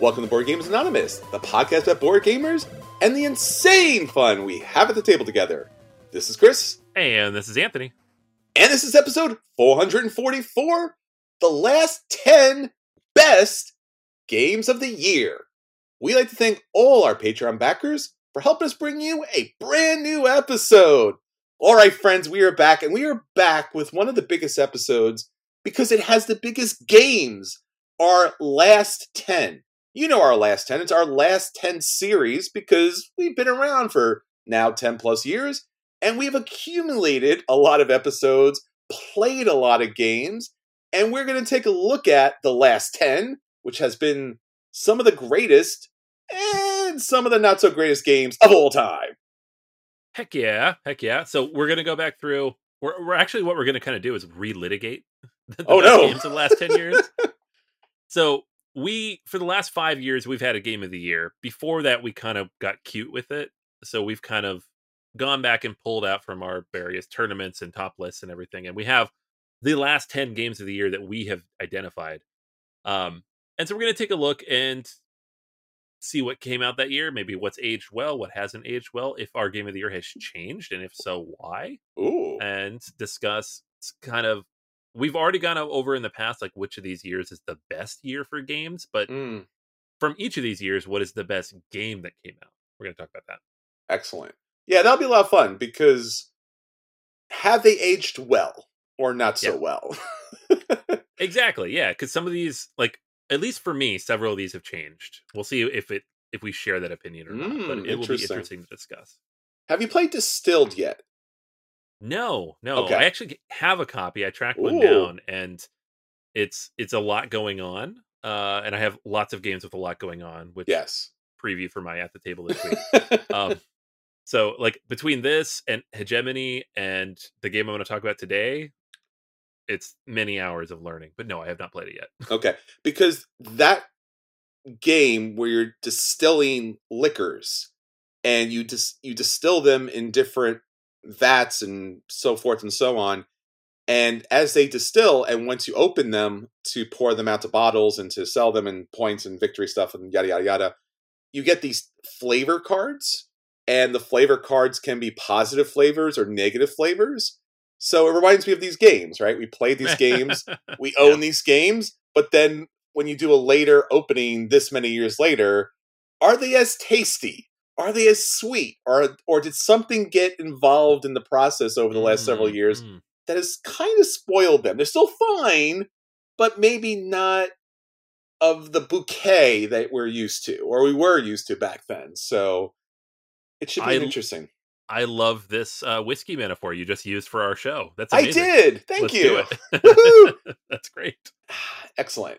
Welcome to Board Gamers Anonymous, the podcast about board gamers and the insane fun we have at the table together. This is Chris, And this is Anthony. and this is episode 444 the last 10 best games of the year. We like to thank all our Patreon backers for helping us bring you a brand new episode. All right, friends, we are back, and we are back with one of the biggest episodes because it has the biggest games. Our last 10. You know our last 10. It's our last 10 series because we've been around for now 10 plus years, and we've accumulated a lot of episodes, played a lot of games, and we're going to take a look at the last 10, which has been some of the greatest and some of the not so greatest games of all time. Heck yeah. Heck yeah. So we're going to go back through. We're, we're actually, what we're going to kind of do is relitigate the Oh, no. games of the last 10 years. so we, for the last five years, we've had a game of the year. Before that, we kind of got cute with it. So we've kind of gone back and pulled out from our various tournaments and top lists and everything. And we have the last 10 games of the year that we have identified. Um, and so we're going to take a look and see what came out that year, maybe what's aged well, what hasn't aged well, if our game of the year has changed, and if so, why, Ooh. and discuss kind of. We've already gone over in the past, like which of these years is the best year for games, but Mm, from each of these years, what is the best game that came out? We're going to talk about that. excellent. Yeah, that'll be a lot of fun because have they aged well or not so Yeah. well? Exactly, yeah, because some of these, like at least for me, several of these have changed. We'll see if it if we share that opinion or not, but Mm, it will be interesting to discuss. have you played Distilled yet? No, no. Okay. I actually have a copy. I tracked one Ooh. down and it's it's a lot going on. Uh and I have lots of games with a lot going on, which Yes. preview for my at the table this week. um so like between this and hegemony and the game I'm going to talk about today, it's many hours of learning. But no, I have not played it yet. Okay, because that game where you're distilling liquors and you dis- you distill them in different vats and so forth and so on, and as they distill, and once you open them to pour them out to bottles and to sell them and points and victory stuff and yada yada yada, you get these flavor cards, and the flavor cards can be positive flavors or negative flavors. So it reminds me of these games, right? We played these games we own these games, but then when you do a later opening this many years later, are they as tasty? Are they as sweet? Or or did something get involved in the process over the last several Mm, years mm. that has kind of spoiled them? They're still fine, but maybe not of the bouquet that we're used to, or we were used to back then. So it should be I- interesting. I love this uh, whiskey metaphor you just used for our show. That's I did. Thank Let's you. do it. That's great. Excellent.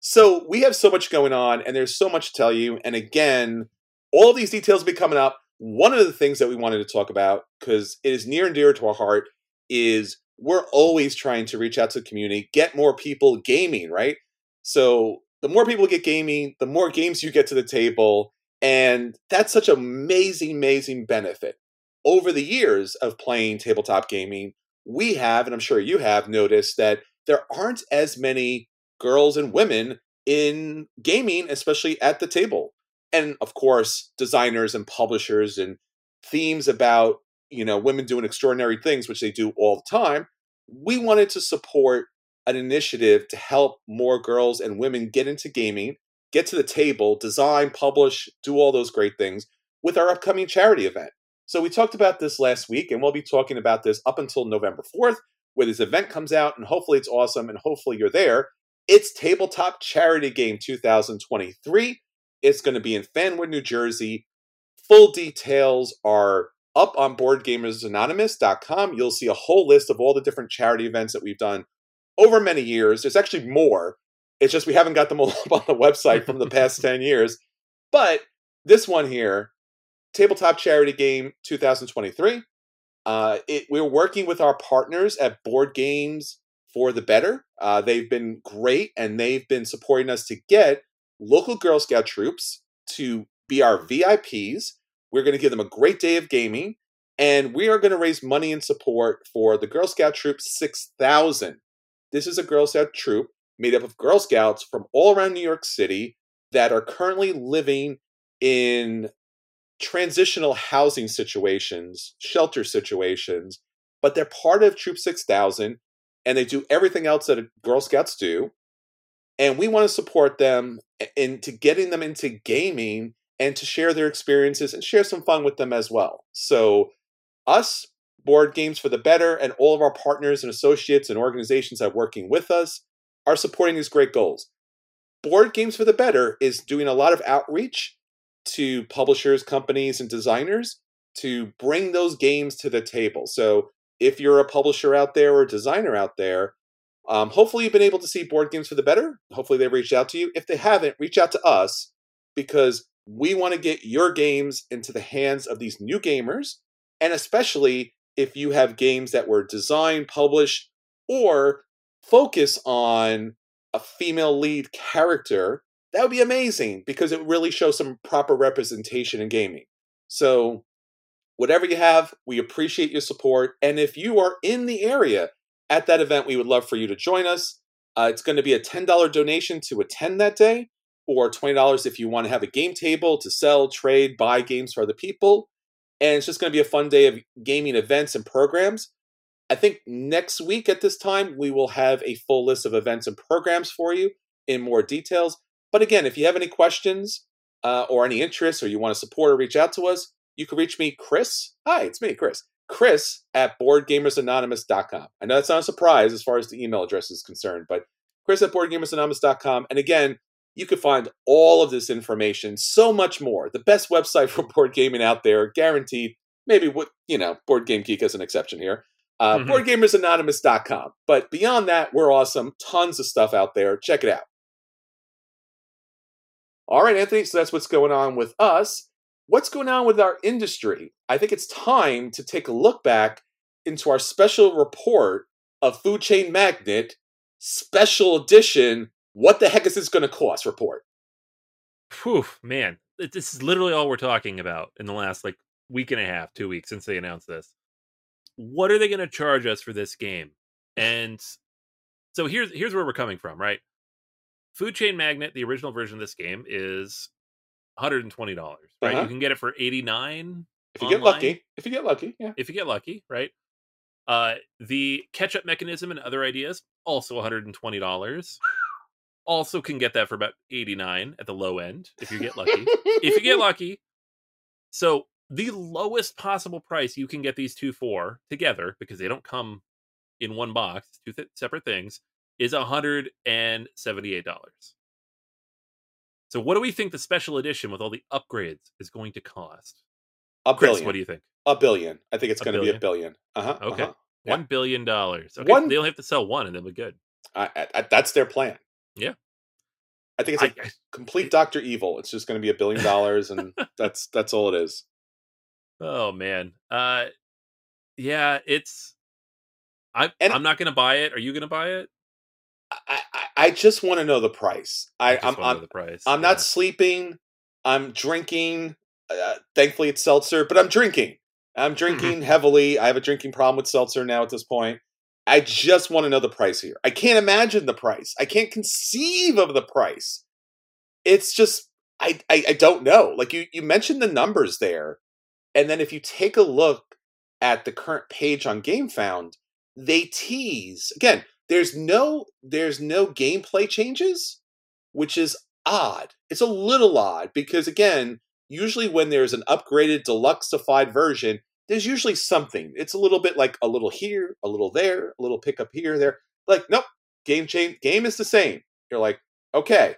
So we have so much going on, and there's so much to tell you. And again, all these details will be coming up. One of the things that we wanted to talk about, because it is near and dear to our heart, is we're always trying to reach out to the community, get more people gaming, right? So the more people get gaming, the more games you get to the table. And that's such an amazing, amazing benefit. Over the years of playing tabletop gaming, we have, and I'm sure you have noticed that there aren't as many girls and women in gaming, especially at the table. And of course, designers and publishers and themes about, you know, women doing extraordinary things, which they do all the time. We wanted to support an initiative to help more girls and women get into gaming, get to the table, design, publish, do all those great things with our upcoming charity event. So we talked about this last week, and we'll be talking about this up until November 4th, where this event comes out, and hopefully it's awesome, and hopefully you're there. It's Tabletop Charity Game 2023. It's going to be in Fanwood, New Jersey. Full details are up on BoardGamersAnonymous.com. You'll see a whole list of all the different charity events that we've done over many years. There's actually more. It's just we haven't got them all up on the website from the past 10 years. But this one here, Tabletop Charity Game 2023. Uh, it, we're working with our partners at Board Games for the Better. Uh, they've been great and they've been supporting us to get local Girl Scout troops to be our VIPs. We're going to give them a great day of gaming and we are going to raise money and support for the Girl Scout Troop 6000. This is a Girl Scout troop made up of Girl Scouts from all around New York City that are currently living in transitional housing situations, shelter situations, but they're part of Troop 6000 and they do everything else that Girl Scouts do. And we want to support them into getting them into gaming and to share their experiences and share some fun with them as well. So, us, Board Games for the Better, and all of our partners and associates and organizations that are working with us are supporting these great goals. Board Games for the Better is doing a lot of outreach to publishers, companies, and designers to bring those games to the table. So if you're a publisher out there or a designer out there, um, hopefully you've been able to see board games for the better. Hopefully they've reached out to you. If they haven't, reach out to us because we want to get your games into the hands of these new gamers, and especially if you have games that were designed, published, or focus on a female lead character that would be amazing because it really shows some proper representation in gaming. So, whatever you have, we appreciate your support. And if you are in the area at that event, we would love for you to join us. Uh, it's going to be a $10 donation to attend that day, or $20 if you want to have a game table to sell, trade, buy games for other people. And it's just going to be a fun day of gaming events and programs. I think next week at this time, we will have a full list of events and programs for you in more details. But again, if you have any questions uh, or any interests or you want to support or reach out to us, you can reach me, Chris. Hi, it's me, Chris. Chris at BoardGamersAnonymous.com. I know that's not a surprise as far as the email address is concerned, but Chris at BoardGamersAnonymous.com. And again, you can find all of this information, so much more. The best website for board gaming out there, guaranteed. Maybe what you know, Board Game Geek is an exception here. Uh, mm-hmm. BoardGamersAnonymous.com. But beyond that, we're awesome. Tons of stuff out there. Check it out. All right, Anthony, so that's what's going on with us. What's going on with our industry? I think it's time to take a look back into our special report of Food Chain Magnate special edition. What the heck is this going to cost report? Whew, man, this is literally all we're talking about in the last like week and a half, two weeks since they announced this. What are they going to charge us for this game? And so here's here's where we're coming from, right? Food Chain Magnate, the original version of this game, is $120, right? Uh-huh. You can get it for 89 If you online, get lucky. If you get lucky, yeah. If you get lucky, right? Uh, the catch-up mechanism and other ideas, also $120. also can get that for about 89 at the low end if you get lucky. if you get lucky. So the lowest possible price you can get these two for together because they don't come in one box, two th- separate things, is $178. So what do we think the special edition with all the upgrades is going to cost? A Chris, billion. what do you think? A billion. I think it's going to be a billion. Uh-huh. Okay. Uh-huh. One billion dollars. Okay. One, they only have to sell one and then we're good. I, I, that's their plan. Yeah. I think it's like I, complete Doctor Evil. It's just going to be a billion dollars, and that's that's all it is. Oh man, uh, yeah, it's. I, and I'm not going to buy it. Are you going to buy it? I, I, just want to know the price. I, I am I'm, the price. I'm yeah. not sleeping. I'm drinking. Uh, thankfully, it's seltzer, but I'm drinking. I'm drinking mm-hmm. heavily. I have a drinking problem with seltzer now at this point. I just want to know the price here. I can't imagine the price. I can't conceive of the price. It's just I, I, I don't know. Like you you mentioned the numbers there, and then if you take a look at the current page on GameFound, they tease again there's no there's no gameplay changes, which is odd. It's a little odd because again, usually when there's an upgraded deluxeified version, there's usually something. It's a little bit like a little here, a little there, a little pickup here, there. Like, nope, game change game is the same. You're like, okay,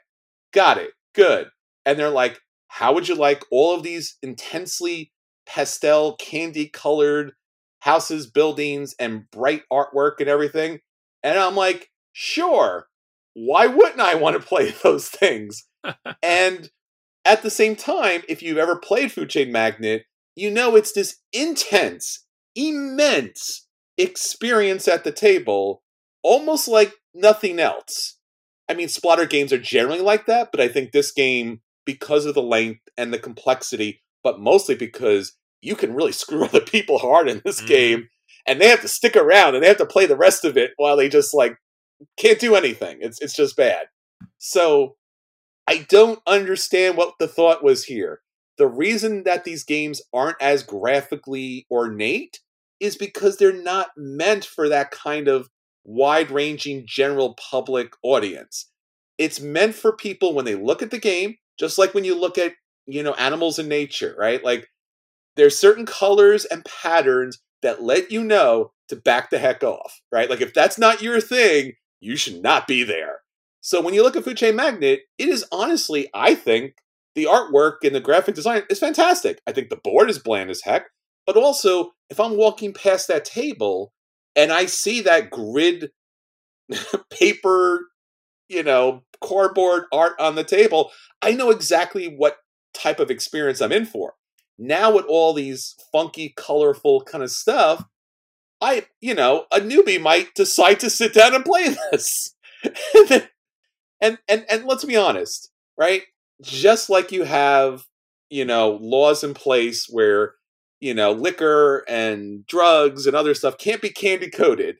got it, good. And they're like, how would you like all of these intensely pastel, candy colored houses, buildings, and bright artwork and everything? And I'm like, sure, why wouldn't I want to play those things? and at the same time, if you've ever played Food Chain Magnate, you know it's this intense, immense experience at the table, almost like nothing else. I mean, splatter games are generally like that, but I think this game, because of the length and the complexity, but mostly because you can really screw other people hard in this mm. game, and they have to stick around and they have to play the rest of it while they just like can't do anything. It's it's just bad. So I don't understand what the thought was here. The reason that these games aren't as graphically ornate is because they're not meant for that kind of wide ranging general public audience. It's meant for people when they look at the game, just like when you look at, you know, animals in nature, right? Like there's certain colors and patterns that let you know to back the heck off, right? Like if that's not your thing, you should not be there. So when you look at Food Chain Magnate, it is honestly, I think, the artwork and the graphic design is fantastic. I think the board is bland as heck, but also if I'm walking past that table and I see that grid paper, you know, cardboard art on the table, I know exactly what type of experience I'm in for. Now with all these funky, colorful kind of stuff, I, you know, a newbie might decide to sit down and play this. and and and let's be honest, right? Just like you have, you know, laws in place where, you know, liquor and drugs and other stuff can't be candy coated.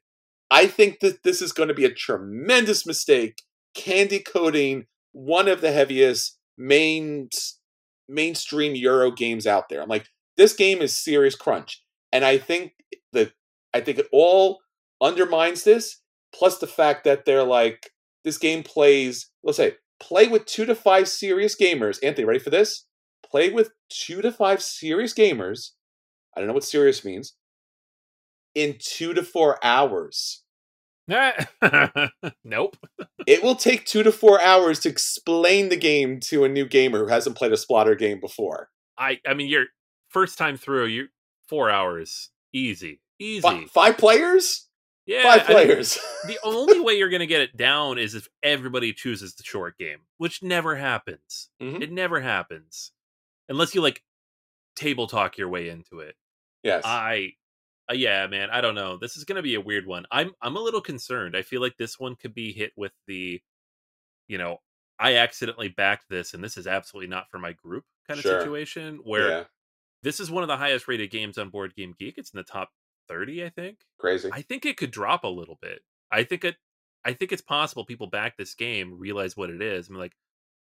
I think that this is going to be a tremendous mistake candy coating one of the heaviest main mainstream Euro games out there. I'm like, this game is serious crunch. And I think the I think it all undermines this, plus the fact that they're like, this game plays, let's say, play with two to five serious gamers. Anthony, ready for this? Play with two to five serious gamers. I don't know what serious means. In two to four hours. nope. it will take two to four hours to explain the game to a new gamer who hasn't played a splatter game before. I I mean, your first time through, you four hours, easy, easy. F- five players. Yeah, five players. I mean, the only way you're going to get it down is if everybody chooses the short game, which never happens. Mhm. It never happens unless you like table talk your way into it. Yes. I, uh, yeah, man, I don't know. This is going to be a weird one. I'm I'm a little concerned. I feel like this one could be hit with the, you know, I accidentally backed this, and this is absolutely not for my group kind of Sure. situation. Where yeah. this is one of the highest rated games on Board Game Geek. It's in the top thirty, I think. Crazy. I think it could drop a little bit. I think it. I think it's possible people back this game, realize what it is, and be like,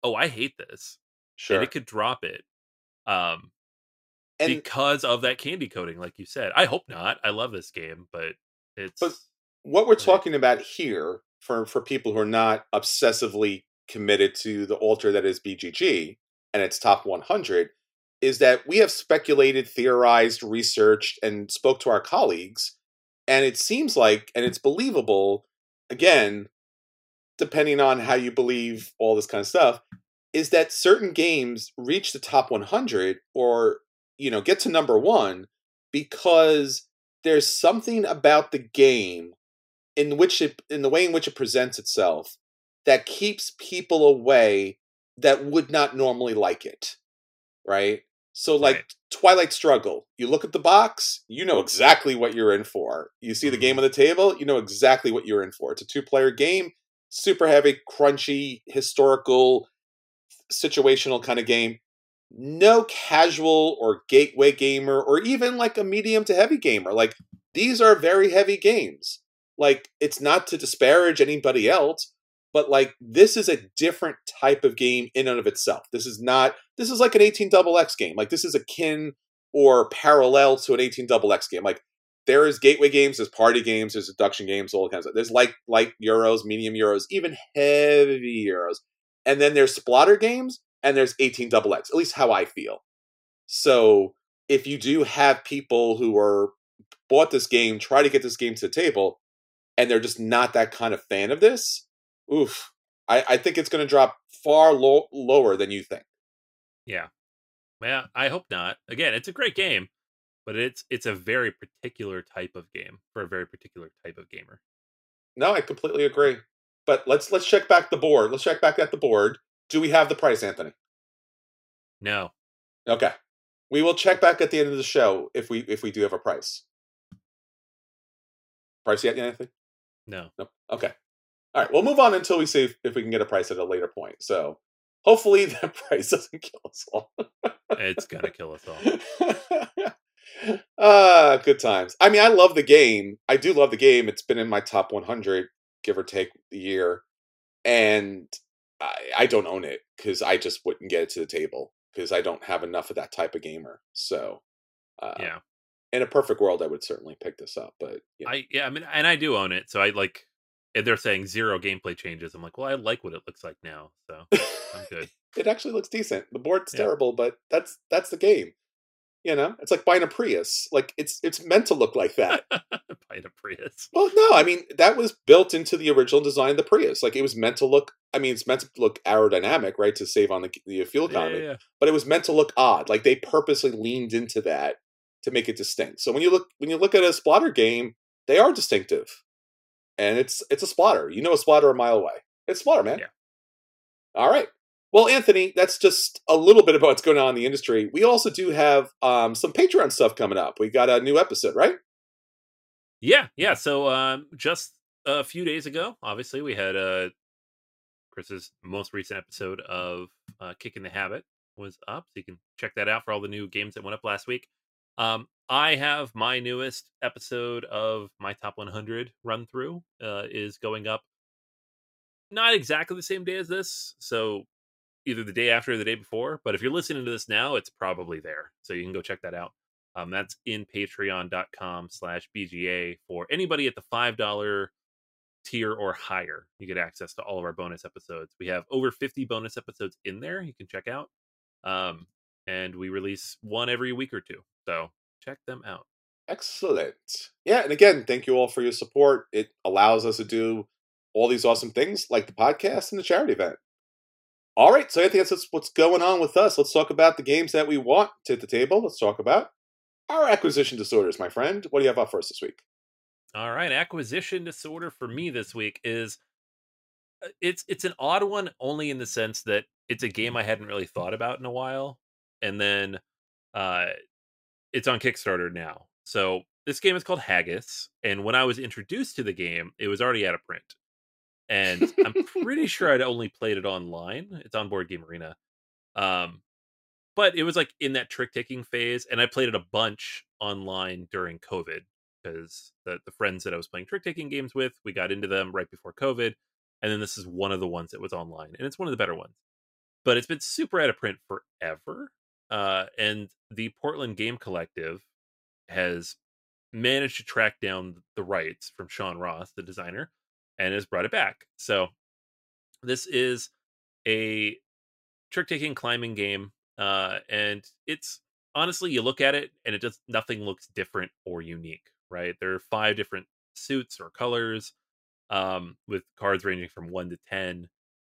"Oh, I hate this," sure. and it could drop it. Um, and because of that candy coating, like you said. I hope not. I love this game, but it's But- what we're talking about here for for people who are not obsessively committed to the altar that is BGG and its top 100 is that we have speculated, theorized, researched, and spoke to our colleagues, and it seems like, and it's believable, again, depending on how you believe all this kind of stuff, is that certain games reach the top 100 or you know get to number one because there's something about the game in which it in the way in which it presents itself that keeps people away that would not normally like it right so like Right. twilight struggle you look at the box you know exactly what you're in for you see the Mhm. game on the table you know exactly what you're in for it's a two player game super heavy crunchy historical situational kind of game no casual or gateway gamer or even like a medium to heavy gamer like these are very heavy games. Like it's not to disparage anybody else but like this is a different type of game in and of itself. This is not this is like an 18 double x game like this is akin or parallel to an 18 double x game. Like there is gateway games there's party games there's deduction games all kinds of there's like light euros medium euros even heavy euros. And then there's splatter games and there's 18 double x at least how i feel so if you do have people who are bought this game try to get this game to the table and they're just not that kind of fan of this oof i, I think it's going to drop far low, lower than you think yeah. Yeah, I hope not. Again, it's a great game, but it's it's a very particular type of game for a very particular type of gamer. no i completely agree but let's let's check back the board let's check back at the board do we have the price anthony No. okay we will check back at the end of the show if we if we do have a price price yet anthony No. No. Okay. All right. We'll move on until we see if, if we can get a price at a later point. So hopefully that price doesn't kill us all. It's gonna kill us all. Ah, good times. I mean, I love the game. I do love the game. It's been in my top 100, give or take a year, and I, I don't own it because I just wouldn't get it to the table because I don't have enough of that type of gamer. So, uh, yeah. in a perfect world, I would certainly pick this up. But you know. I yeah, I mean, and I do own it, so I like. And they're saying zero gameplay changes. I'm like, well, I like what it looks like now, so I'm good. it actually looks decent. The board's Yeah. terrible, but that's that's the game. You know, it's like buying a Prius. Like it's it's meant to look like that. Buying a Prius. well, no, I mean that was built into the original design of the Prius. Like it was meant to look. I mean, it's meant to look aerodynamic, right, to save on the, the fuel Yeah, economy. yeah, yeah. But it was meant to look odd. Like they purposely leaned into that to make it distinct. So when you look when you look at a splatter game, they are distinctive, and it's it's a splatter. You know, a splatter a mile away. It's splatter, man. Yeah. All right. Well, Anthony, that's just a little bit about what's going on in the industry. We also do have um, some Patreon stuff coming up. We got a new episode, right? Yeah, yeah. So um, just a few days ago, obviously, we had uh, Chris's most recent episode of uh, Kicking the Habit was up, so you can check that out for all the new games that went up last week. Um, I have my newest episode of my top 100 run through uh, is going up. Not exactly the same day as this, so either the day after or the day before. But if you're listening to this now, it's probably there, so you can go check that out. Um, that's in patreon.com slash BGA for anybody at the $5 tier or higher. You get access to all of our bonus episodes. We have over 50 bonus episodes in there you can check out. Um, and we release one every week or two. So check them out. Excellent. Yeah, and again, thank you all for your support. It allows us to do all these awesome things like the podcast and the charity event. All right, so I think that's what's going on with us. Let's talk about the games that we want to the table. Let's talk about our acquisition disorders, my friend. What do you have up for us this week? All right, acquisition disorder for me this week is uh, it's it's an odd one only in the sense that it's a game I hadn't really thought about in a while and then uh it's on Kickstarter now. So this game is called Haggis and when I was introduced to the game, it was already out of print. And I'm pretty sure I'd only played it online. It's on Board Game Arena. Um but it was like in that trick taking phase and I played it a bunch online during COVID because the, the friends that I was playing trick taking games with, we got into them right before COVID. And then this is one of the ones that was online, and it's one of the better ones. But it's been super out of print forever. Uh, and the Portland Game Collective has managed to track down the rights from Sean Ross, the designer, and has brought it back. So this is a trick taking climbing game. Uh, and it's honestly, you look at it and it just nothing looks different or unique, right? There are five different suits or colors, um, with cards ranging from one to ten,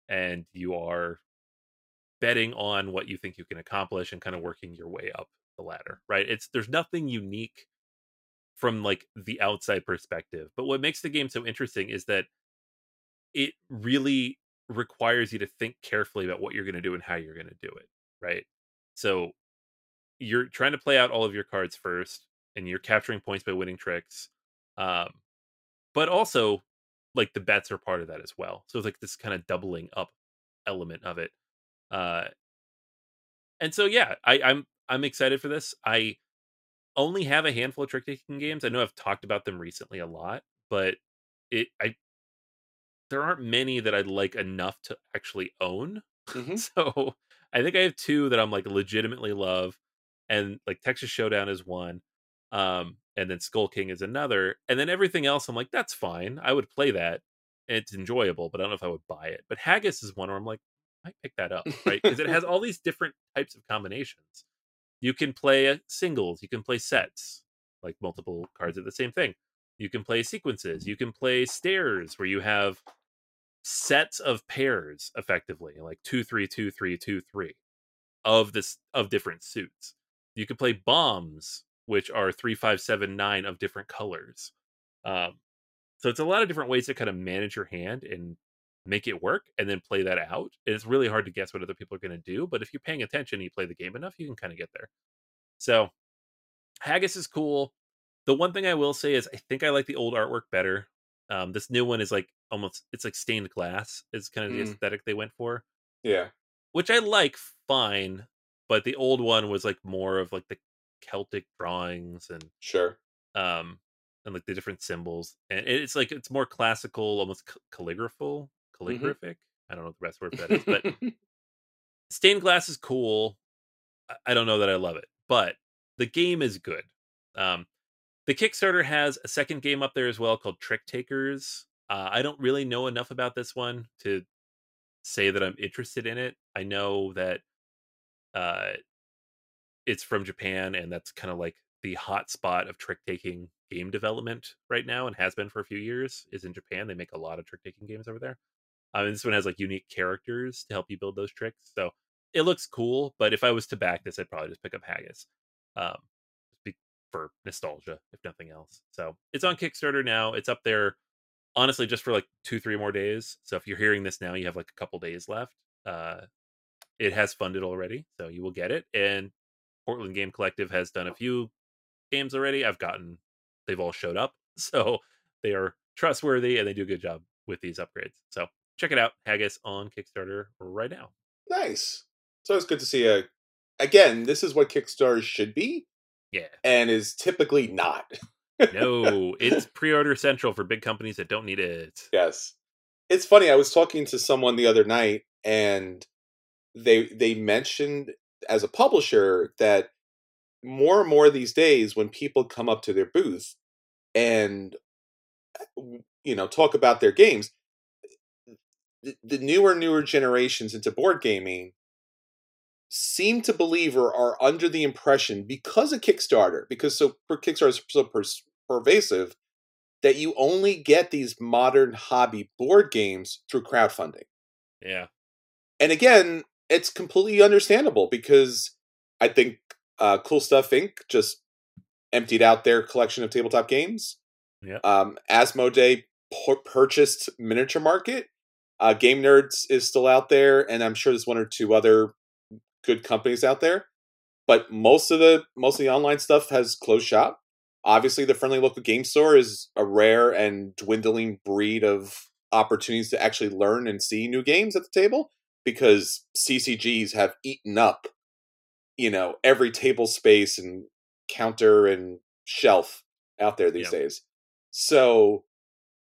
and you are betting on what you think you can accomplish and kind of working your way up the ladder, right? It's there's nothing unique from like the outside perspective, but what makes the game so interesting is that it really requires you to think carefully about what you're going to do and how you're going to do it, right? So you're trying to play out all of your cards first and you're capturing points by winning tricks um but also like the bets are part of that as well. So it's like this kind of doubling up element of it uh and so yeah i i'm i'm excited for this. I only have a handful of trick taking games. I know i've talked about them recently a lot but it i there aren't many that i'd like enough to actually own. Mhm. so i think i have two that i'm like legitimately love and like texas showdown is one um and then skull king is another and then everything else i'm like that's fine i would play that it's enjoyable but i don't know if i would buy it. But haggis is one where i'm like i might pick that up right? Because it has all these different types of combinations. You can play uh, singles you can play sets like multiple cards of the same thing. You can play sequences you can play stairs where you have sets of pairs effectively like two three two three two three of this of different suits. You can play bombs which are three five seven nine of different colors um so it's a lot of different ways to kind of manage your hand and make it work and then play that out and it's really hard to guess what other people are going to do but if you're paying attention and you play the game enough you can kind of get there. So haggis is cool. The one thing i will say is i think i like the old artwork better um this new one is like almost it's like stained glass is kind of the Mm. aesthetic they went for Yeah. which I like fine, but the old one was like more of like the Celtic drawings and Sure. um and like the different symbols, and it's like it's more classical, almost ca- calligraphical, calligraphic. I don't know what the best word for that is, but stained glass is cool. I don't know that I love it, but the game is good. Um, the Kickstarter has a second game up there as well called Trick Takers. Uh, I don't really know enough about this one to say that I'm interested in it. I know that uh, it's from Japan, and that's kind of like the hot spot of trick taking game development right now, and has been for a few years. Is in Japan. They make a lot of trick taking games over there. Um, and this one has like unique characters to help you build those tricks. So it looks cool. But if I was to back this, I'd probably just pick up Haggis. Um, for nostalgia, if nothing else. So it's on Kickstarter now. It's up there, honestly, just for like two, three more days. So if you're hearing this now, you have like a couple days left. Uh, it has funded already, so you will get it. And Portland Game Collective has done a few games already. I've gotten, they've all showed up, so they are trustworthy and they do a good job with these upgrades. So check it out, Haggis on Kickstarter right now. Nice. So it's good to see a. Again, this is what Kickstarter should be. Yeah. And is typically not. no, it's pre-order central for big companies that don't need it. Yes. It's funny, I was talking to someone the other night and they they mentioned as a publisher that more and more these days when people come up to their booth and eh, you know talk about their games eh, the, the newer newer generations into board gaming seem to believe or are under the impression because of Kickstarter, because so Kickstarter is so per- pervasive, that you only get these modern hobby board games through crowdfunding. Yeah. And again, it's completely understandable because I think uh, Cool Stuff Inc. just emptied out their collection of tabletop games. Yeah. Um, Asmodee purchased Miniature Market. Uh, Game Nerds is still out there, and I'm sure there's one or two other good companies out there, but most of the most of the online stuff has closed shop. Obviously, the friendly local game store is a rare and dwindling breed of opportunities to actually learn and see new games at the table because CCGs have eaten up, you know, every table space and counter and shelf out there these yep. days. So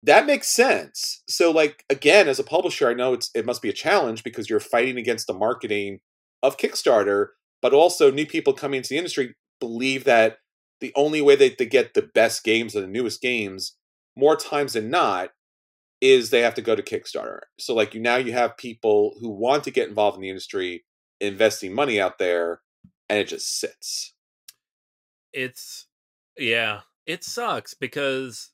that makes sense. So like again, as a publisher, I know it's it must be a challenge because you're fighting against the marketing of Kickstarter, but also new people coming into the industry believe that the only way they get the best games and the newest games, more times than not, is they have to go to Kickstarter. So like you now you have people who want to get involved in the industry investing money out there and it just sits. It's yeah, it sucks because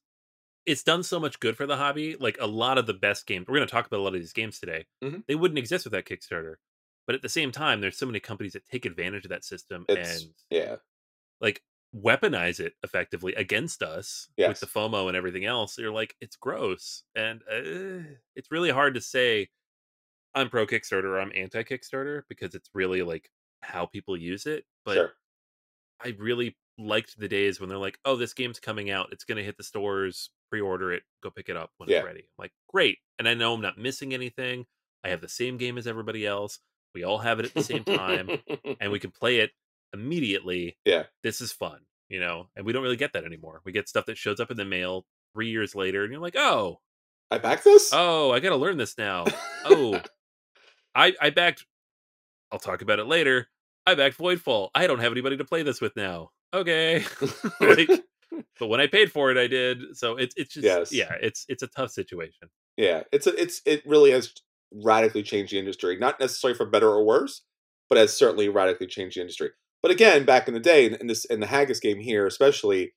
it's done so much good for the hobby. Like a lot of the best games, we're going to talk about a lot of these games today. Mm-hmm. They wouldn't exist without Kickstarter. But at the same time, there's so many companies that take advantage of that system it's, and yeah, like weaponize it effectively against us yes. with the FOMO and everything else. You're like, it's gross, and uh, it's really hard to say I'm pro Kickstarter or I'm anti Kickstarter because it's really like how people use it. But sure. I really liked the days when they're like, "Oh, this game's coming out. It's going to hit the stores. Pre-order it. Go pick it up when yeah. it's ready." I'm like, "Great!" And I know I'm not missing anything. I have the same game as everybody else. We all have it at the same time, and we can play it immediately. Yeah, this is fun, you know. And we don't really get that anymore. We get stuff that shows up in the mail three years later, and you're like, "Oh, I backed this. Oh, I got to learn this now. oh, I I backed. I'll talk about it later. I backed Voidfall. I don't have anybody to play this with now. Okay, like, but when I paid for it, I did. So it's it's just yes. yeah, it's it's a tough situation. Yeah, it's a, it's it really has radically changed the industry, not necessarily for better or worse, but has certainly radically changed the industry. But again, back in the day, in, this in the Haggis game here, especially,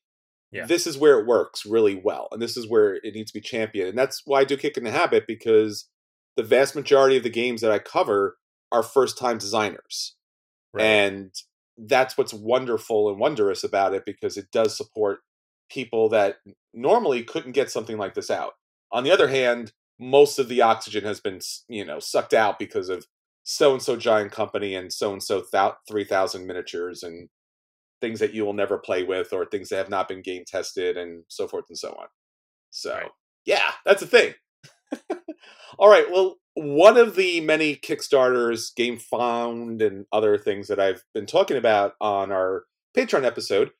yeah. this is where it works really well, and this is where it needs to be championed, and that's why I do Kicking the Habit because the vast majority of the games that I cover are first time designers, right. and that's what's wonderful and wondrous about it because it does support people that normally couldn't get something like this out. On the other hand, most of the oxygen has been you know sucked out because of so and so giant company and so and so 3000 miniatures and things that you will never play with or things that have not been game tested and so forth and so on so right. yeah that's a thing all right well one of the many kickstarters Gamefound and other things that i've been talking about on our patreon episode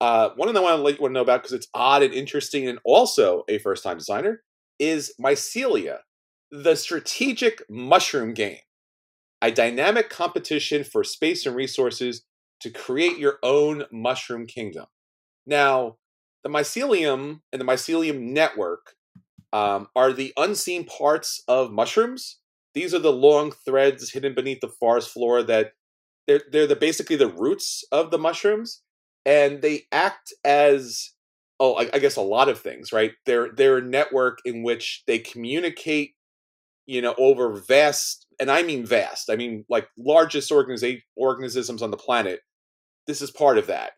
uh, one of them i want to let you know about because it's odd and interesting and also a first time designer is Mycelia, the strategic mushroom game. a dynamic competition for space and resources to create your own mushroom kingdom. Now, the mycelium and the mycelium network um, are the unseen parts of mushrooms. These are the long threads hidden beneath the forest floor that they're they're the basically the roots of the mushrooms, and they act as oh I, I guess a lot of things right. They're they're a network in which they communicate, you know, over vast and I mean vast. I mean like largest organiza- organisms on the planet. This is part of that,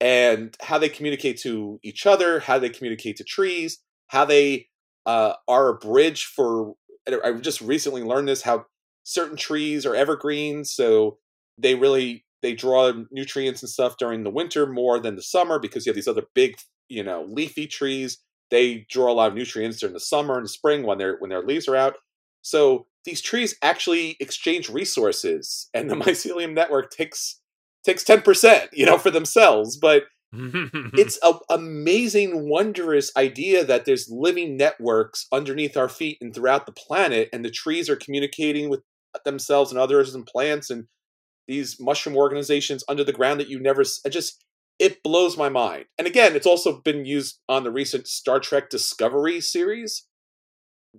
and how they communicate to each other, how they communicate to trees, how they uh, are a bridge for. I just recently learned this how certain trees are evergreens, so they really they draw nutrients and stuff during the winter more than the summer because you have these other big, you know, leafy trees. They draw a lot of nutrients during the summer and spring when their when their leaves are out. So these trees actually exchange resources, and the mycelium network takes takes ten percent, you know, for themselves. But it's an amazing, wondrous idea that there's living networks underneath our feet and throughout the planet, and the trees are communicating with themselves and others and plants and these mushroom organizations under the ground that you never just it blows my mind. And again, it's also been used on the recent Star Trek Discovery series.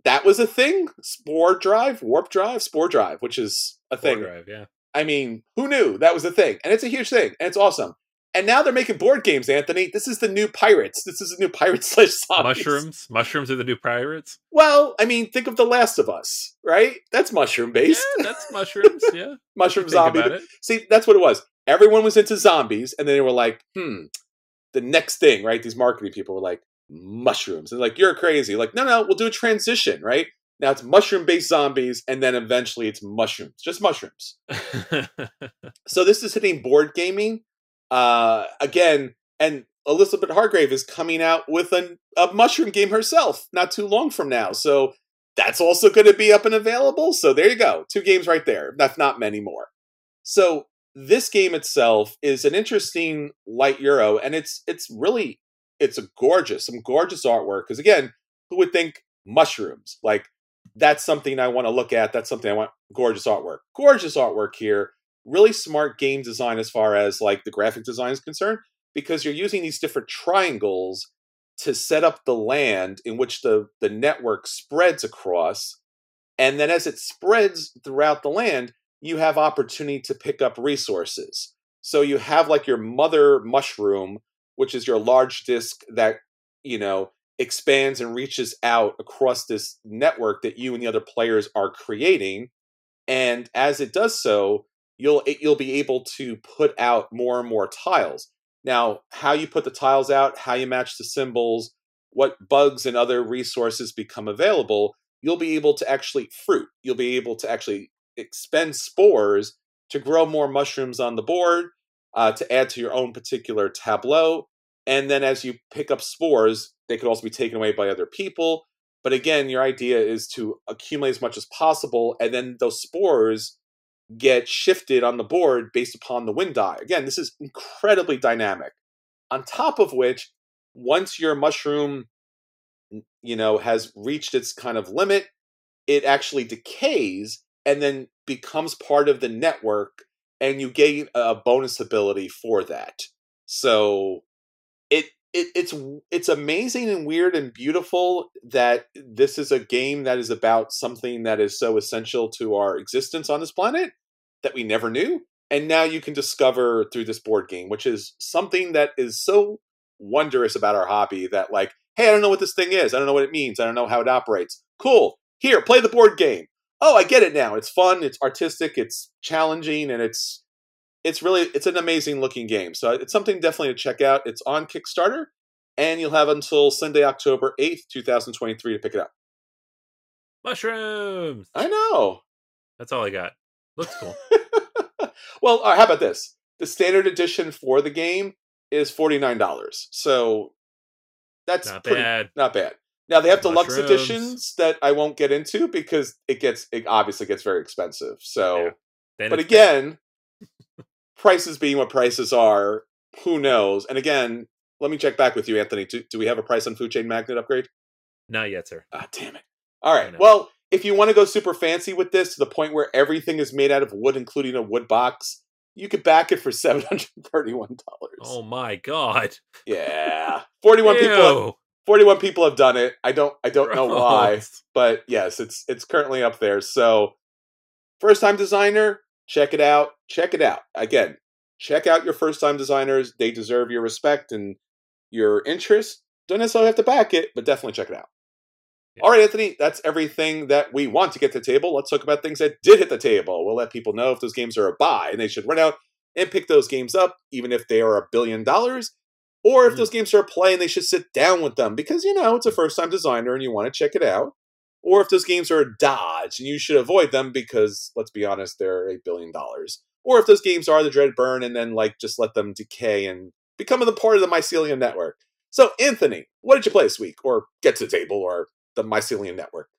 That was a thing. Spore drive, warp drive, spore drive, which is a Spore thing. drive, yeah. I mean, who knew that was a thing? And it's a huge thing, and it's awesome. And now they're making board games, Anthony. This is the new Pirates. This is the new Pirates slash zombies. Mushrooms, mushrooms are the new pirates. Well, I mean, think of The Last of Us, right? That's mushroom based. Yeah, that's mushrooms. Yeah, mushroom zombie. See, that's what it was. Everyone was into zombies, and then they were like, hmm, the next thing, right? These marketing people were like, mushrooms. And like, you're crazy. Like, no, no, we'll do a transition, right? Now it's mushroom based zombies, and then eventually it's mushrooms, just mushrooms. So this is hitting board gaming uh, again, and Elizabeth Hargrave is coming out with an, a mushroom game herself not too long from now. So that's also going to be up and available. So there you go, two games right there. That's not many more. So this game itself is an interesting light euro, and it's it's really it's a gorgeous, some gorgeous artwork. Because again, who would think mushrooms? Like that's something I want to look at. That's something I want. Gorgeous artwork, gorgeous artwork here. Really smart game design as far as like the graphic design is concerned, because you're using these different triangles to set up the land in which the the network spreads across, and then as it spreads throughout the land, you have opportunity to pick up resources. So you have like your mother mushroom, which is your large disk that you know expands and reaches out across this network that you and the other players are creating and as it does so you'll you'll be able to put out more and more tiles now how you put the tiles out how you match the symbols what bugs and other resources become available you'll be able to actually fruit you'll be able to actually expend spores to grow more mushrooms on the board uh, to add to your own particular tableau and then as you pick up spores they could also be taken away by other people. But again, your idea is to accumulate as much as possible, and then those spores get shifted on the board based upon the wind die. Again, this is incredibly dynamic. On top of which, once your mushroom, you know, has reached its kind of limit, it actually decays and then becomes part of the network, and you gain a bonus ability for that. So it it, it's it's amazing and weird and beautiful that this is a game that is about something that is so essential to our existence on this planet that we never knew and now you can discover through this board game which is something that is so wondrous about our hobby that like hey i don't know what this thing is. I don't know what it means. I don't know how it operates. Cool. Here play the board game oh i get it now it's fun it's artistic it's challenging and it's it's really it's an amazing looking game so it's something definitely to check out it's on kickstarter and you'll have until sunday october 8th 2023 to pick it up mushrooms. i know That's all I got. Looks cool. well uh, how about this the standard edition for the game is $49 so that's Not pretty, bad. not bad now they have deluxe Mushrooms. editions that i won't get into because it gets it obviously gets very expensive so Yeah. But again, prices being what prices are, who knows? And again, let me check back with you, Anthony. Do, do we have a price on Food Chain Magnate upgrade? not yet, sir. Ah, damn it. All right. Well, if you want to go super fancy with this to the point where everything is made out of wood, including a wood box, you could back it for seven hundred thirty-one dollars. Oh my god! Yeah, forty-one people. Ew. 41 people have done it. I don't I don't know why, but yes, it's it's currently up there. So first time designer, check it out. Check it out. Again, check out your first time designers. They deserve your respect and your interest. Don't necessarily have to back it, but definitely check it out. Yeah. All right, Anthony, that's everything that we want to get to the table. Let's talk about things that did hit the table. We'll let people know if those games are a buy and they should run out and pick those games up, even if they are a billion dollars or if Mm. those games are a play and they should sit down with them because you know it's a first time designer and you want to check it out or if those games are a dodge and you should avoid them because let's be honest they're a billion dollars or if those games are the dread burn and then like just let them decay and become the part of the mycelium network so anthony what did you play this week or get to the table or the mycelium network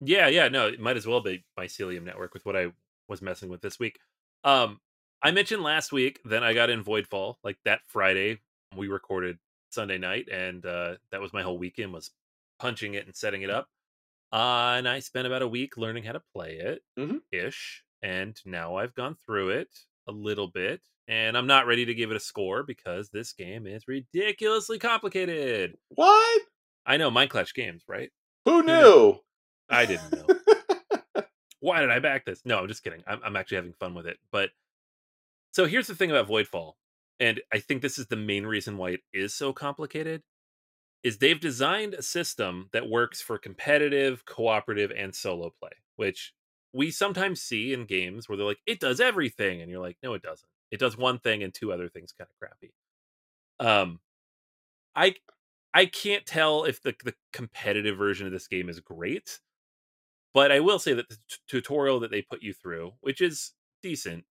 Yeah, yeah, no, it might as well be Mycelium Network with what I was messing with this week. Um, I mentioned last week that I got in Voidfall like that Friday. We recorded Sunday night, and uh, that was my whole weekend was punching it and setting it up. Uh, and I spent about a week learning how to play it, Mhm. ish. And now I've gone through it a little bit, and I'm not ready to give it a score because this game is ridiculously complicated. what I know Mindclash games, right? who knew I didn't know. why did I back this? No, I'm just kidding. I'm, I'm actually having fun with it. But so here's the thing about Voidfall, and I think this is the main reason why it is so complicated. Is they've designed a system that works for competitive, cooperative, and solo play, which we sometimes see in games where they're like, it does everything, and you're like, no, it doesn't. It does one thing and two other things kind of crappy. Um, I I can't tell if the the competitive version of this game is great, but I will say that the t- tutorial that they put you through, which is decent,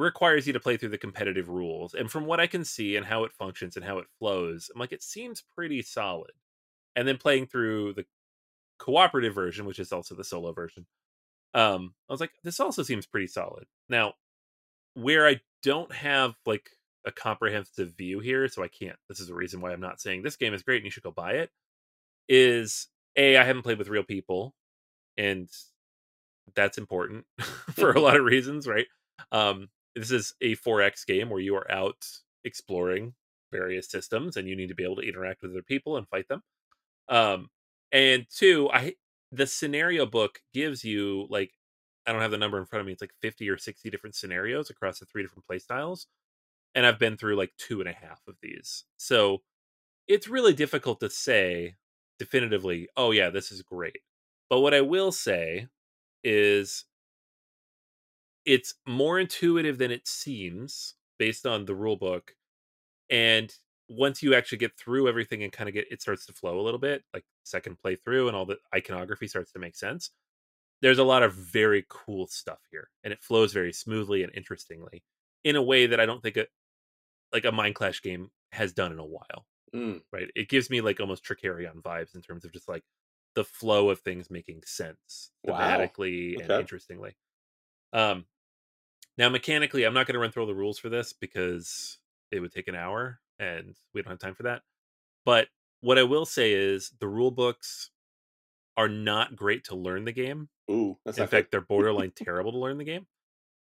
requires you to play through the competitive rules. And from what I can see and how it functions and how it flows, I'm like, it seems pretty solid. And then playing through the cooperative version, which is also the solo version, um, I was like, this also seems pretty solid. Now, where I don't have like a comprehensive view here, so I can't. This is the reason why I'm not saying this game is great and you should go buy it. Is a I haven't played with real people, and that's important for a lot of reasons, right? Um, this is a 4X game where you are out exploring various systems and you need to be able to interact with other people and fight them. Um, and two, I the scenario book gives you like I don't have the number in front of me. It's like 50 or 60 different scenarios across the three different playstyles. And I've been through like two and a half of these. So it's really difficult to say definitively, oh, yeah, this is great. But what I will say is it's more intuitive than it seems based on the rule book. And once you actually get through everything and kind of get it starts to flow a little bit, like second playthrough and all the iconography starts to make sense there's a lot of very cool stuff here and it flows very smoothly and interestingly in a way that i don't think a like a Mindclash game has done in a while Mm. right it gives me like almost Trickerion vibes in terms of just like the flow of things making sense Wow. thematically and interestingly um now mechanically i'm not going to run through all the rules for this because it would take an hour and we don't have time for that but what i will say is the rule books are not great to learn the game Ooh, that's in fact, they're borderline terrible to learn the game.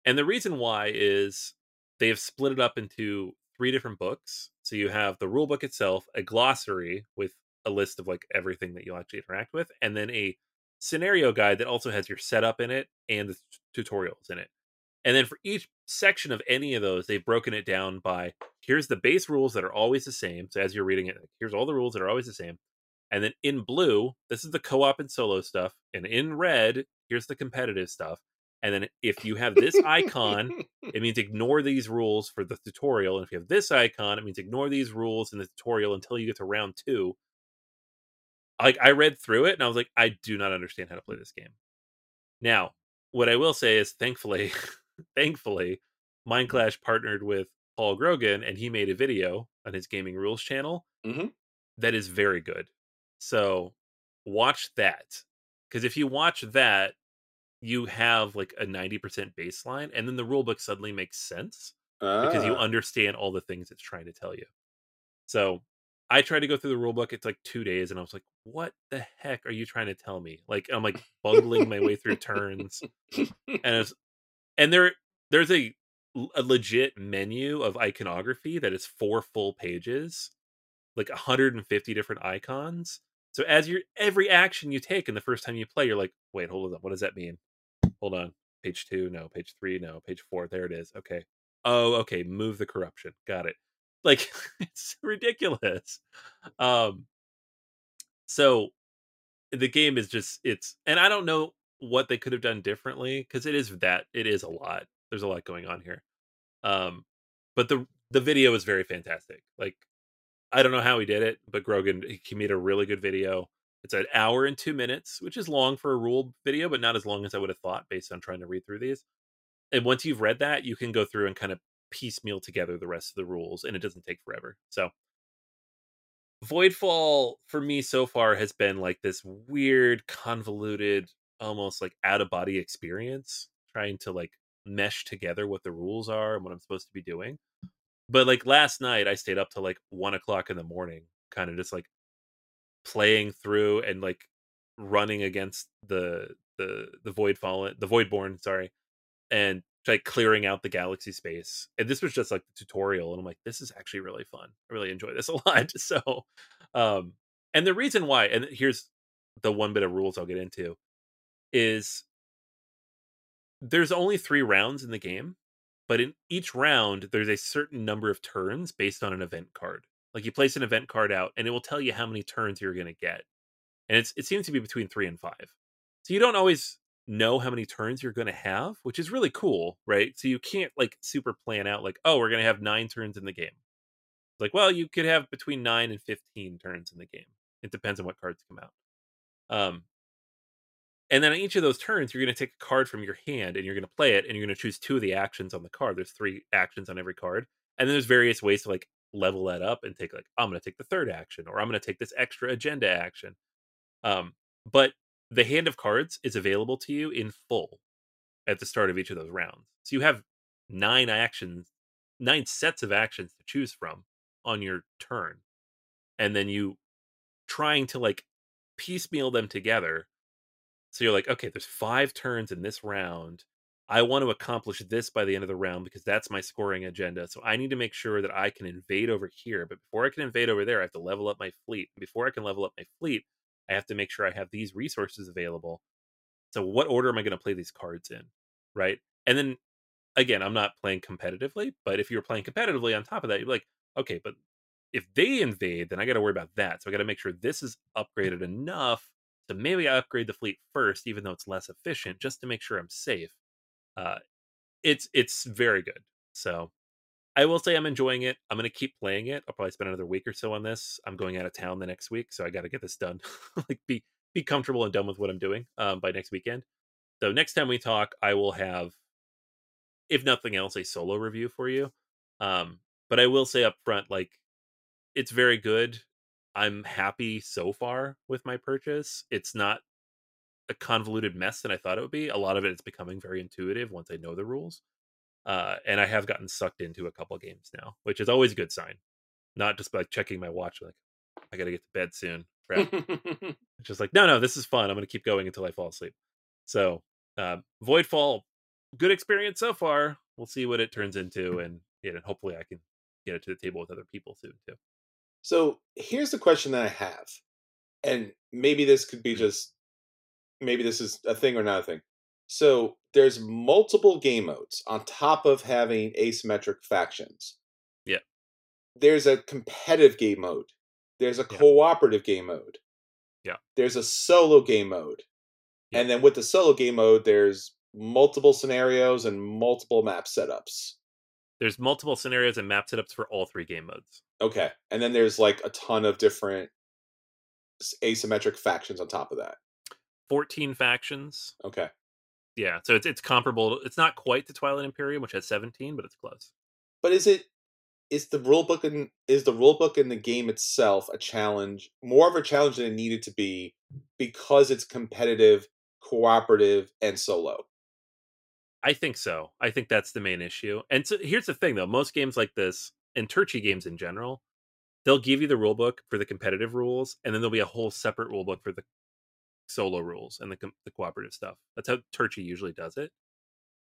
And the reason why is they have split it up into three different books. So you have the rule book itself, a glossary with a list of like everything that you'll actually interact with, and then a scenario guide that also has your setup in it and the t- tutorials in it. And then for each section of any of those, they've broken it down by here's the base rules that are always the same. So as you're reading it, here's all the rules that are always the same. And then in blue, this is the co-op and solo stuff. And in red, here's the competitive stuff. And then if you have this icon, it means ignore these rules for the tutorial. And if you have this icon, it means ignore these rules in the tutorial until you get to round two. Like I read through it and I was like, I do not understand how to play this game. Now, what I will say is thankfully, thankfully, Mindclash partnered with Paul Grogan and he made a video on his gaming rules channel Mhm. that is very good. So watch that. Because if you watch that, you have like a 90% baseline, and then the rulebook suddenly makes sense because you Ah. understand all the things it's trying to tell you. So I tried to go through the rule book. It's like two days, and I was like, "What the heck are you trying to tell me?" Like I'm like bungling my way through turns, and it's and there there's a a legit menu of iconography that is four full pages, like 150 different icons. So as your every action you take in the first time you play, you're like, "Wait, hold on, what does that mean?" Hold on, page two, no, page three, no, page four. There it is. Okay. Oh, okay. Move the corruption. Got it. Like it's ridiculous. Um so the game is just it's and I don't know what they could have done differently because it is that it is a lot. There's a lot going on here. Um but the the video is very fantastic. Like I don't know how he did it, but Grogan he made a really good video. It's an hour and two minutes, which is long for a rule video, but not as long as I would have thought based on trying to read through these. And once you've read that, you can go through and kind of piecemeal together the rest of the rules, and it doesn't take forever. So, Voidfall for me so far has been like this weird, convoluted, almost like out of body experience, trying to like mesh together what the rules are and what I'm supposed to be doing. But like last night, I stayed up till like one o'clock in the morning, kind of just like playing through and like running against the the the void fallen the voidborn sorry and like clearing out the galaxy space and this was just like the tutorial and i'm like this is actually really fun i really enjoy this a lot so um and the reason why and here's the one bit of rules i'll get into is there's only three rounds in the game but in each round there's a certain number of turns based on an event card like you place an event card out and it will tell you how many turns you're going to get. And it's it seems to be between 3 and 5. So you don't always know how many turns you're going to have, which is really cool, right? So you can't like super plan out like, "Oh, we're going to have 9 turns in the game." Like, well, you could have between 9 and 15 turns in the game. It depends on what cards come out. Um and then on each of those turns, you're going to take a card from your hand and you're going to play it and you're going to choose two of the actions on the card. There's three actions on every card. And then there's various ways to like level that up and take like i'm going to take the third action or i'm going to take this extra agenda action um but the hand of cards is available to you in full at the start of each of those rounds so you have nine actions nine sets of actions to choose from on your turn and then you trying to like piecemeal them together so you're like okay there's five turns in this round I want to accomplish this by the end of the round because that's my scoring agenda. So I need to make sure that I can invade over here. But before I can invade over there, I have to level up my fleet. Before I can level up my fleet, I have to make sure I have these resources available. So what order am I going to play these cards in? Right. And then again, I'm not playing competitively, but if you're playing competitively on top of that, you're like, okay, but if they invade, then I got to worry about that. So I got to make sure this is upgraded enough to maybe I upgrade the fleet first, even though it's less efficient, just to make sure I'm safe uh, it's it's very good. So I will say I'm enjoying it. I'm going to keep playing it. I'll probably spend another week or so on this. I'm going out of town the next week, so I got to get this done. like be be comfortable and done with what I'm doing um, by next weekend. So next time we talk, I will have, if nothing else, a solo review for you. Um, but I will say up front, like it's very good. I'm happy so far with my purchase. It's not a convoluted mess than I thought it would be. A lot of it is becoming very intuitive once I know the rules. Uh, and I have gotten sucked into a couple games now, which is always a good sign. Not just by checking my watch, like I got to get to bed soon. it's just like no, no, this is fun. I'm going to keep going until I fall asleep. So, uh, Voidfall, good experience so far. We'll see what it turns into, and you know, hopefully, I can get it to the table with other people soon too. So here's the question that I have, and maybe this could be mm. just maybe this is a thing or not a thing. So there's multiple game modes on top of having asymmetric factions. Yeah. There's a competitive game mode. There's a yeah. cooperative game mode. Yeah. There's a solo game mode. Yeah. And then with the solo game mode, there's multiple scenarios and multiple map setups. There's multiple scenarios and map setups for all three game modes. Okay. And then there's like a ton of different asymmetric factions on top of that. 14 factions. Okay. Yeah, so it's it's comparable. It's not quite to Twilight Imperium, which has 17, but it's close. But is it is the rule book and is the rule book in the game itself a challenge, more of a challenge than it needed to be because it's competitive, cooperative, and solo? I think so. I think that's the main issue. And so here's the thing though, most games like this, and Turczi games in general, they'll give you the rule book for the competitive rules, and then there'll be a whole separate rule book for the solo rules and the the cooperative stuff. That's how Turczi usually does it.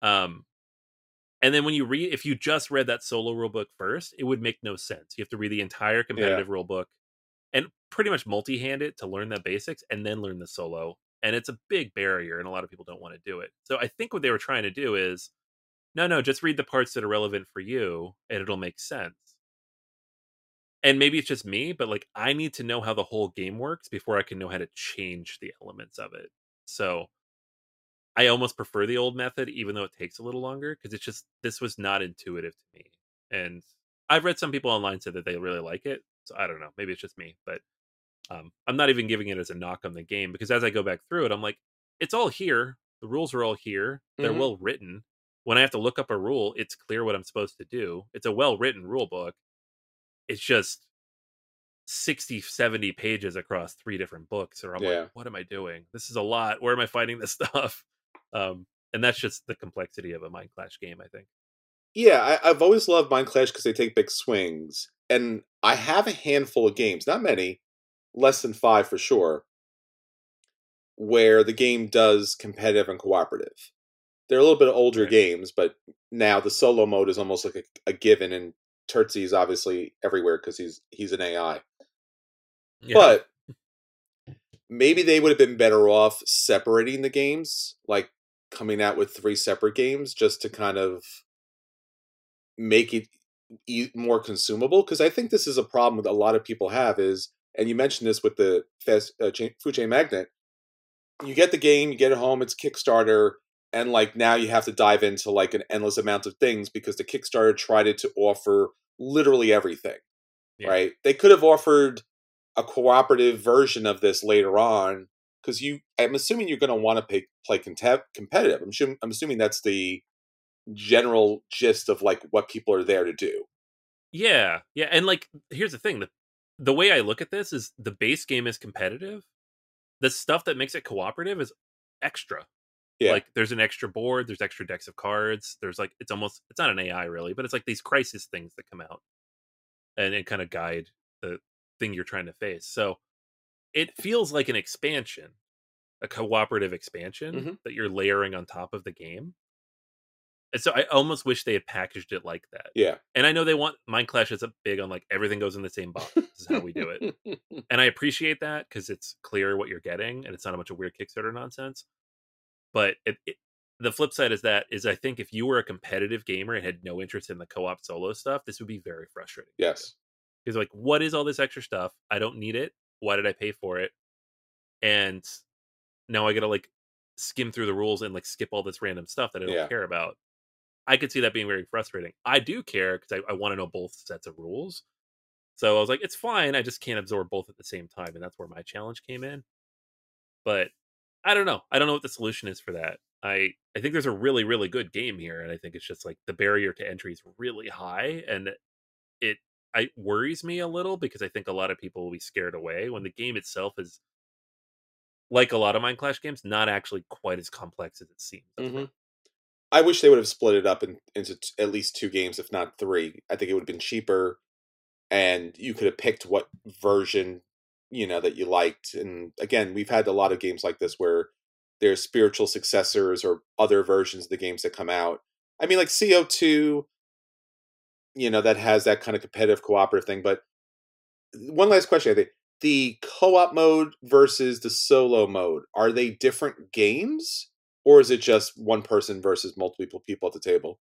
Um, and then when you read, if you just read that solo rule book first, it would make no sense. You have to read the entire competitive yeah. rule book and pretty much multi-hand it to learn the basics and then learn the solo. And it's a big barrier, and a lot of people don't want to do it. So I think what they were trying to do is, no, no, just read the parts that are relevant for you, and it'll make sense. And maybe it's just me, but like I need to know how the whole game works before I can know how to change the elements of it. So I almost prefer the old method, even though it takes a little longer, because it's just this was not intuitive to me. And I've read some people online say that they really like it. So I don't know. Maybe it's just me, but um, I'm not even giving it as a knock on the game because as I go back through it, I'm like, it's all here. The rules are all here. They're mm-hmm. well written. When I have to look up a rule, it's clear what I'm supposed to do. It's a well written rule book. It's just 60 70 pages across three different books or i'm yeah. like what am i doing this is a lot where am i finding this stuff um, and that's just the complexity of a Mindclash game, I think. Yeah, I, have always loved Mindclash because they take big swings, and I have a handful of games, not many, less than five for sure, where the game does competitive and cooperative. They're a little bit older right. games, but now the solo mode is almost like a, a given, and Turczi is obviously everywhere because he's he's an AI. Yeah. But maybe they would have been better off separating the games, like coming out with three separate games just to kind of make it e- more consumable because i think this is a problem that a lot of people have is and you mentioned this with the fast, uh, chain, Food Chain Magnate you get the game you get it home it's kickstarter and like now you have to dive into like an endless amount of things because the kickstarter tried to offer literally everything yeah. right? They could have offered a cooperative version of this later on because you i'm assuming you're going to want to play, play competitive. I'm, assuming, I'm assuming that's the general gist of like what people are there to do. Yeah yeah and like here's the thing the, the way i look at this is the base game is competitive. The stuff that makes it cooperative is extra yeah. like there's an extra board there's extra decks of cards there's like it's almost it's not an ai really but it's like these crisis things that come out and, and kind of guide the thing you're trying to face so it feels like an expansion, a cooperative expansion mm-hmm. that you're layering on top of the game. And so I almost wish they had packaged it like that. Yeah. And I know they want Mindclash is a big on like everything goes in the same box. This is how we do it. and I appreciate that because it's clear what you're getting and it's not a bunch of weird Kickstarter nonsense. But it, it, the flip side is that is I think if you were a competitive gamer and had no interest in the co-op solo stuff, this would be very frustrating. Yes. Because like, what is all this extra stuff? I don't need it why did I pay for it? And now I gotta like skim through the rules and like skip all this random stuff that I don't yeah. care about. I could see that being very frustrating. I do care because I, I want to know both sets of rules. So I was like, it's fine. I just can't absorb both at the same time. And that's where my challenge came in. But I don't know. I don't know what the solution is for that. I, I think there's a really, really good game here. And I think it's just like the barrier to entry is really high. And it I worries me a little because I think a lot of people will be scared away when the game itself is like a lot of Mindclash games, not actually quite as complex as it seems. Mm-hmm. I wish they would have split it up in, into t- at least two games, if not three. I think it would have been cheaper, and you could have picked what version you know that you liked. And again, we've had a lot of games like this where there's spiritual successors or other versions of the games that come out. I mean, like CO two you know that has that kind of competitive cooperative thing. But one last question, I think the co-op mode versus the solo mode are they different games or is it just one person versus multiple people at the table?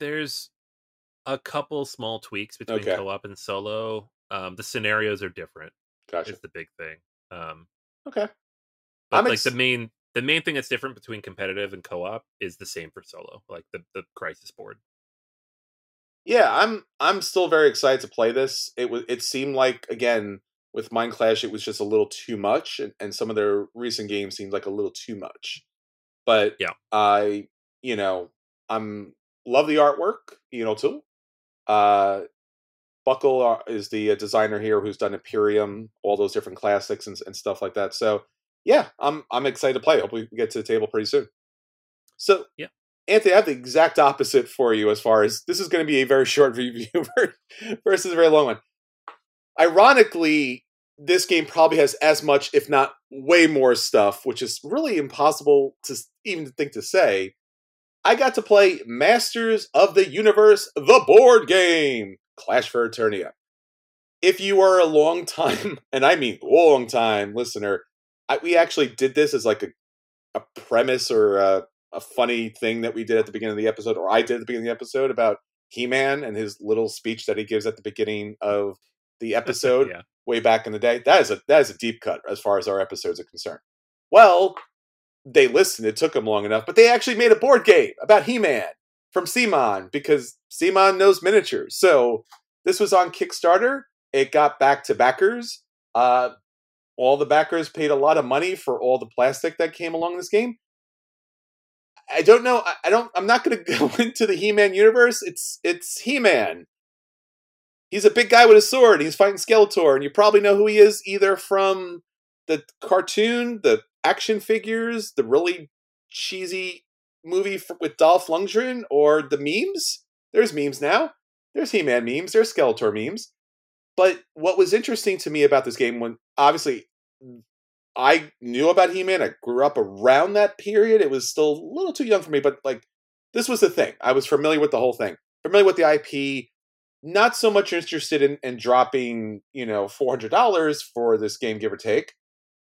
There's a couple small tweaks between okay. co-op and solo. Um, the scenarios are different. Gotcha. Is the big thing. Um, okay. But I'm like ex- the main the main thing that's different between competitive and co-op is the same for solo, like the the crisis board yeah, I'm I'm still very excited to play this. It was it seemed like again with Mindclash it was just a little too much, and, and some of their recent games seemed like a little too much. But yeah, I you know I'm love the artwork, you know too. Uh, Buckle uh, is the uh, designer here who's done Imperium, all those different classics and, and stuff like that. So yeah, I'm I'm excited to play. Hope we get to the table pretty soon. So yeah, Anthony, I have the exact opposite for you as far as this is going to be a very short review versus a very long one. Ironically, this game probably has as much, if not way more stuff, which is really impossible to even think to say. I got to play Masters of the Universe, the board game, Clash for Eternia. If you are a long time, and I mean long time listener, I, we actually did this as like a, a premise or a, a funny thing that we did at the beginning of the episode, or I did at the beginning of the episode about He Man and his little speech that he gives at the beginning of the episode yeah. way back in the day. That is a that is a deep cut as far as our episodes are concerned. Well, they listened. It took them long enough, but they actually made a board game about He Man from CMON because CMON knows miniatures. So this was on Kickstarter. It got back to backers. Uh, all the backers paid a lot of money for all the plastic that came along this game. I don't know. I, I don't. I'm not going to go into the He-Man universe. It's it's He-Man. He's a big guy with a sword. He's fighting Skeletor, and you probably know who he is either from the cartoon, the action figures, the really cheesy movie f- with Dolph Lundgren, or the memes. There's memes now. There's He-Man memes. There's Skeletor memes. But what was interesting to me about this game, when obviously I knew about He-Man, I grew up around that period. It was still a little too young for me, but like this was the thing. I was familiar with the whole thing, familiar with the IP. Not so much interested in, in dropping, you know, four hundred dollars for this game, give or take.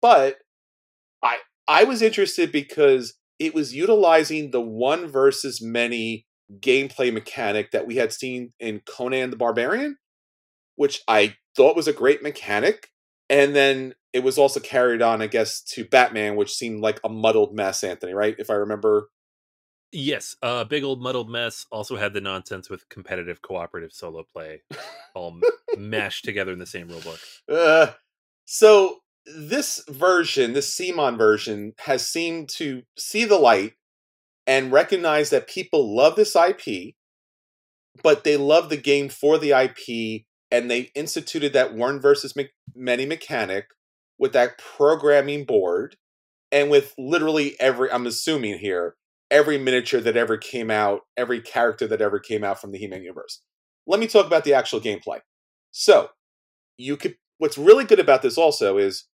But I I was interested because it was utilizing the one versus many gameplay mechanic that we had seen in Conan the Barbarian, which I thought was a great mechanic. And then it was also carried on, I guess, to Batman, which seemed like a muddled mess, Anthony, right? If I remember. Yes, a uh, big old muddled mess. Also had the nonsense with competitive cooperative solo play, all mashed together in the same rulebook. Uh, so this version, this CMON version, has seemed to see the light and recognize that people love this IP, but they love the game for the IP, and they instituted that one versus many mechanic with that programming board, and with literally every. I'm assuming here every miniature that ever came out, every character that ever came out from the He-Man universe. Let me talk about the actual gameplay. So, you could what's really good about this also is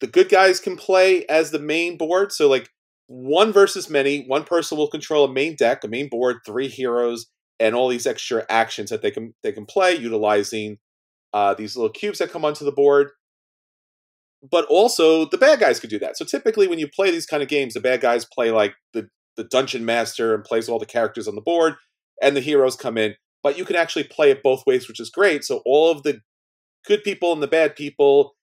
the good guys can play as the main board. So like one versus many, one person will control a main deck, a main board, three heroes, and all these extra actions that they can they can play utilizing uh, these little cubes that come onto the board. But also the bad guys could do that. So typically when you play these kind of games, the bad guys play like the the dungeon master and plays all the characters on the board, and the heroes come in. But you can actually play it both ways, which is great. So all of the good people and the bad people,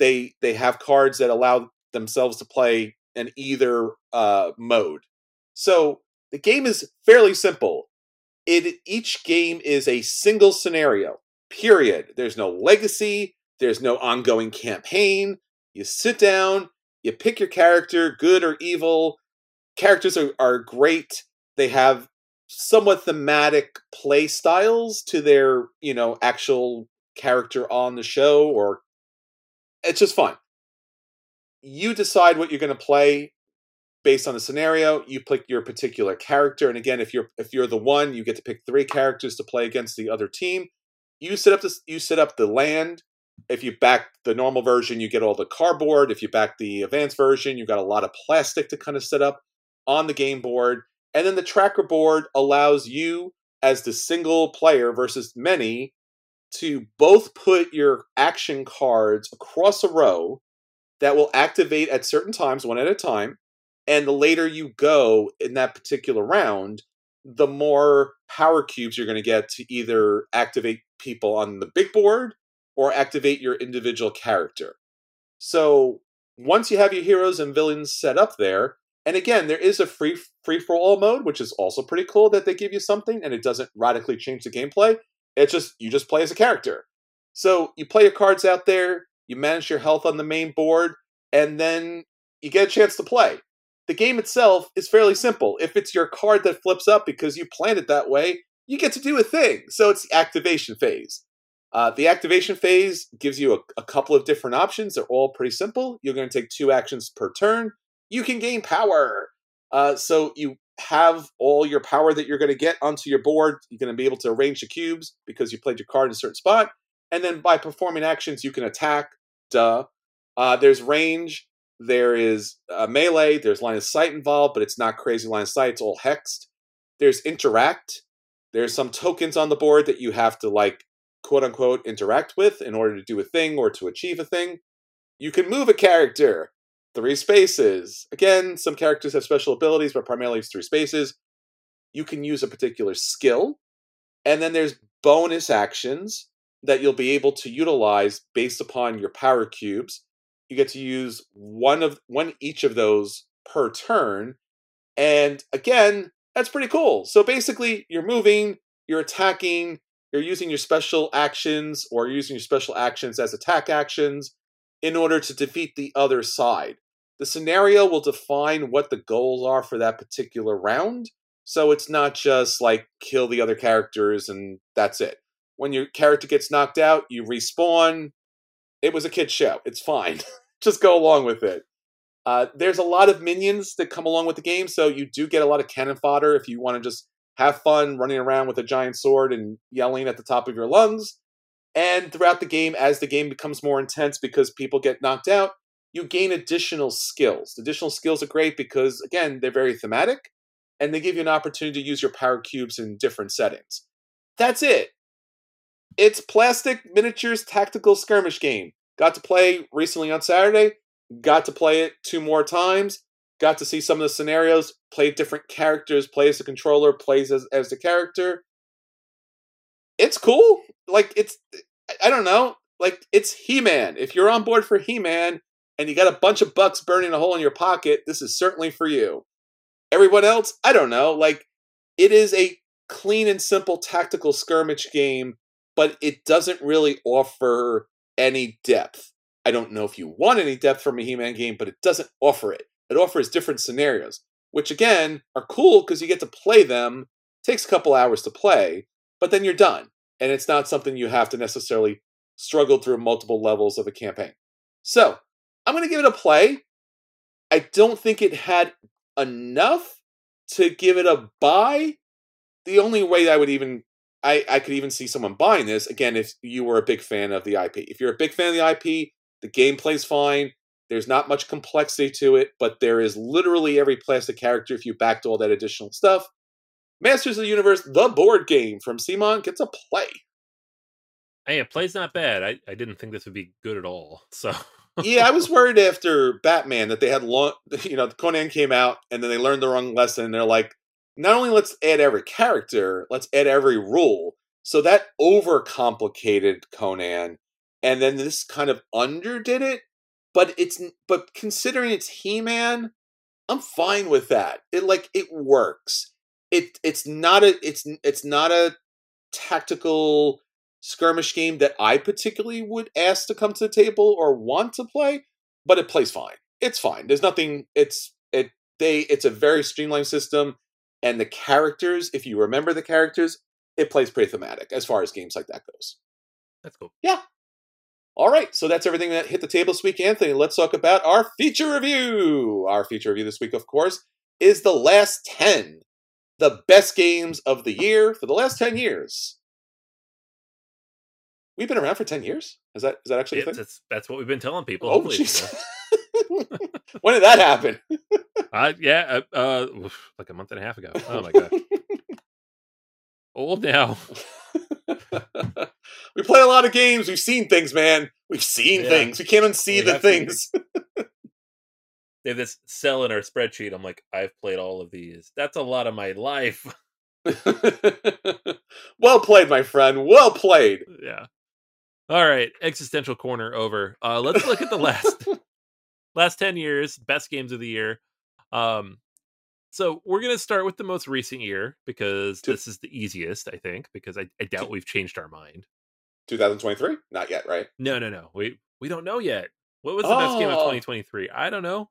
they they have cards that allow themselves to play in either uh, mode. So the game is fairly simple. It each game is a single scenario. Period. There's no legacy. There's no ongoing campaign. You sit down. You pick your character, good or evil. Characters are, are great. They have somewhat thematic play styles to their, you know, actual character on the show or it's just fun. You decide what you're going to play based on the scenario. You pick your particular character, and again, if you're if you're the one, you get to pick three characters to play against the other team. You set up this. You set up the land. If you back the normal version, you get all the cardboard. If you back the advanced version, you've got a lot of plastic to kind of set up on the game board. And then the tracker board allows you, as the single player versus many, to both put your action cards across a row that will activate at certain times, one at a time. And the later you go in that particular round, the more power cubes you're going to get to either activate people on the big board or activate your individual character. So once you have your heroes and villains set up there, and again, there is a free free for all mode, which is also pretty cool that they give you something and it doesn't radically change the gameplay. It's just you just play as a character. So you play your cards out there, you manage your health on the main board, and then you get a chance to play. The game itself is fairly simple. If it's your card that flips up because you planned it that way, you get to do a thing. So it's the activation phase. Uh, the activation phase gives you a, a, couple of different options. They're all pretty simple. You're going to take two actions per turn. You can gain power. Uh, so you have all your power that you're going to get onto your board. You're going to be able to arrange the cubes because you played your card in a certain spot. and then by performing actions, you can attack. Duh. Uh, there's range. There is uh, melee. There's line of sight involved, but it's not crazy line of sight. It's all hexed. There's interact. There's some tokens on the board that you have to like quote unquote interact with in order to do a thing or to achieve a thing. You can move a character three spaces. Again, some characters have special abilities, but primarily it's three spaces. You can use a particular skill. And then there's bonus actions that you'll be able to utilize based upon your power cubes. You get to use one of one each of those per turn. And again, that's pretty cool. So basically, you're moving, you're attacking, you're using your special actions or using your special actions as attack actions in order to defeat the other side. The scenario will define what the goals are for that particular round. So it's not just like kill the other characters and that's it. When your character gets knocked out, you respawn. It was a kid show. It's fine. just go along with it. Uh, there's a lot of minions that come along with the game, so you do get a lot of cannon fodder if you want to just have fun running around with a giant sword and yelling at the top of your lungs. And throughout the game, as the game becomes more intense because people get knocked out, you gain additional skills. The additional skills are great because, again, they're very thematic and they give you an opportunity to use your power cubes in different settings. That's it. It's plastic miniatures tactical skirmish game. Got to play recently on Saturday. Got to play it two more times. Got to see some of the scenarios. Play different characters. Play as the controller. Plays as, as the character. It's cool. Like it's, I don't know. Like it's He Man. If you're on board for He Man and you got a bunch of bucks burning a hole in your pocket, this is certainly for you. Everyone else, I don't know. Like it is a clean and simple tactical skirmish game, but it doesn't really offer any depth. I don't know if you want any depth from a He-Man game, but it doesn't offer it. It offers different scenarios, which again are cool because you get to play them. It takes a couple hours to play, but then you're done and it's not something you have to necessarily struggle through multiple levels of a campaign. So, I'm going to give it a play. I don't think it had enough to give it a buy. The only way I would even I, I could even see someone buying this again if you were a big fan of the IP. If you're a big fan of the IP, the gameplay's fine. There's not much complexity to it, but there is literally every plastic character if you backed all that additional stuff. Masters of the Universe, the board game from CMON gets a play. Hey, it plays not bad. I, I didn't think this would be good at all. So yeah, I was worried after Batman that they had long, you know, Conan came out and then they learned the wrong lesson. And they're like, not only let's add every character, let's add every rule. So that overcomplicated Conan, and then this kind of underdid it. But it's but considering it's He Man, I'm fine with that. It like it works it it's not a it's it's not a tactical skirmish game that I particularly would ask to come to the table or want to play, but it plays fine. It's fine. There's nothing. It's it they. It's a very streamlined system, and the characters. If you remember the characters, it plays pretty thematic as far as games like that goes. That's cool. Yeah. All right, so that's everything that hit the table this week, Anthony. Let's talk about our feature review. Our feature review this week, of course, is The Last 10 the best games of the year for the last 10 years. We've been around for 10 years? Is that is that actually yeah, that's, that's what we've been telling people. Oh, when did that happen? uh, yeah, uh, uh, like a month and a half ago. Oh my god. Old now. we play a lot of games. We've seen things, man. We've seen yeah. things. We can't unsee we the things they have this cell in our spreadsheet. I'm like, I've played all of these. That's a lot of my life. well played, my friend. Well played. Yeah. All right, existential corner over. Uh, let's look at the last last ten years best games of the year. Um, so we're gonna start with the most recent year because this is the easiest, I think, because I, I doubt we've changed our mind. 2023? Not yet, right? No, no, no. We we don't know yet. What was the oh. best game of 2023? I don't know.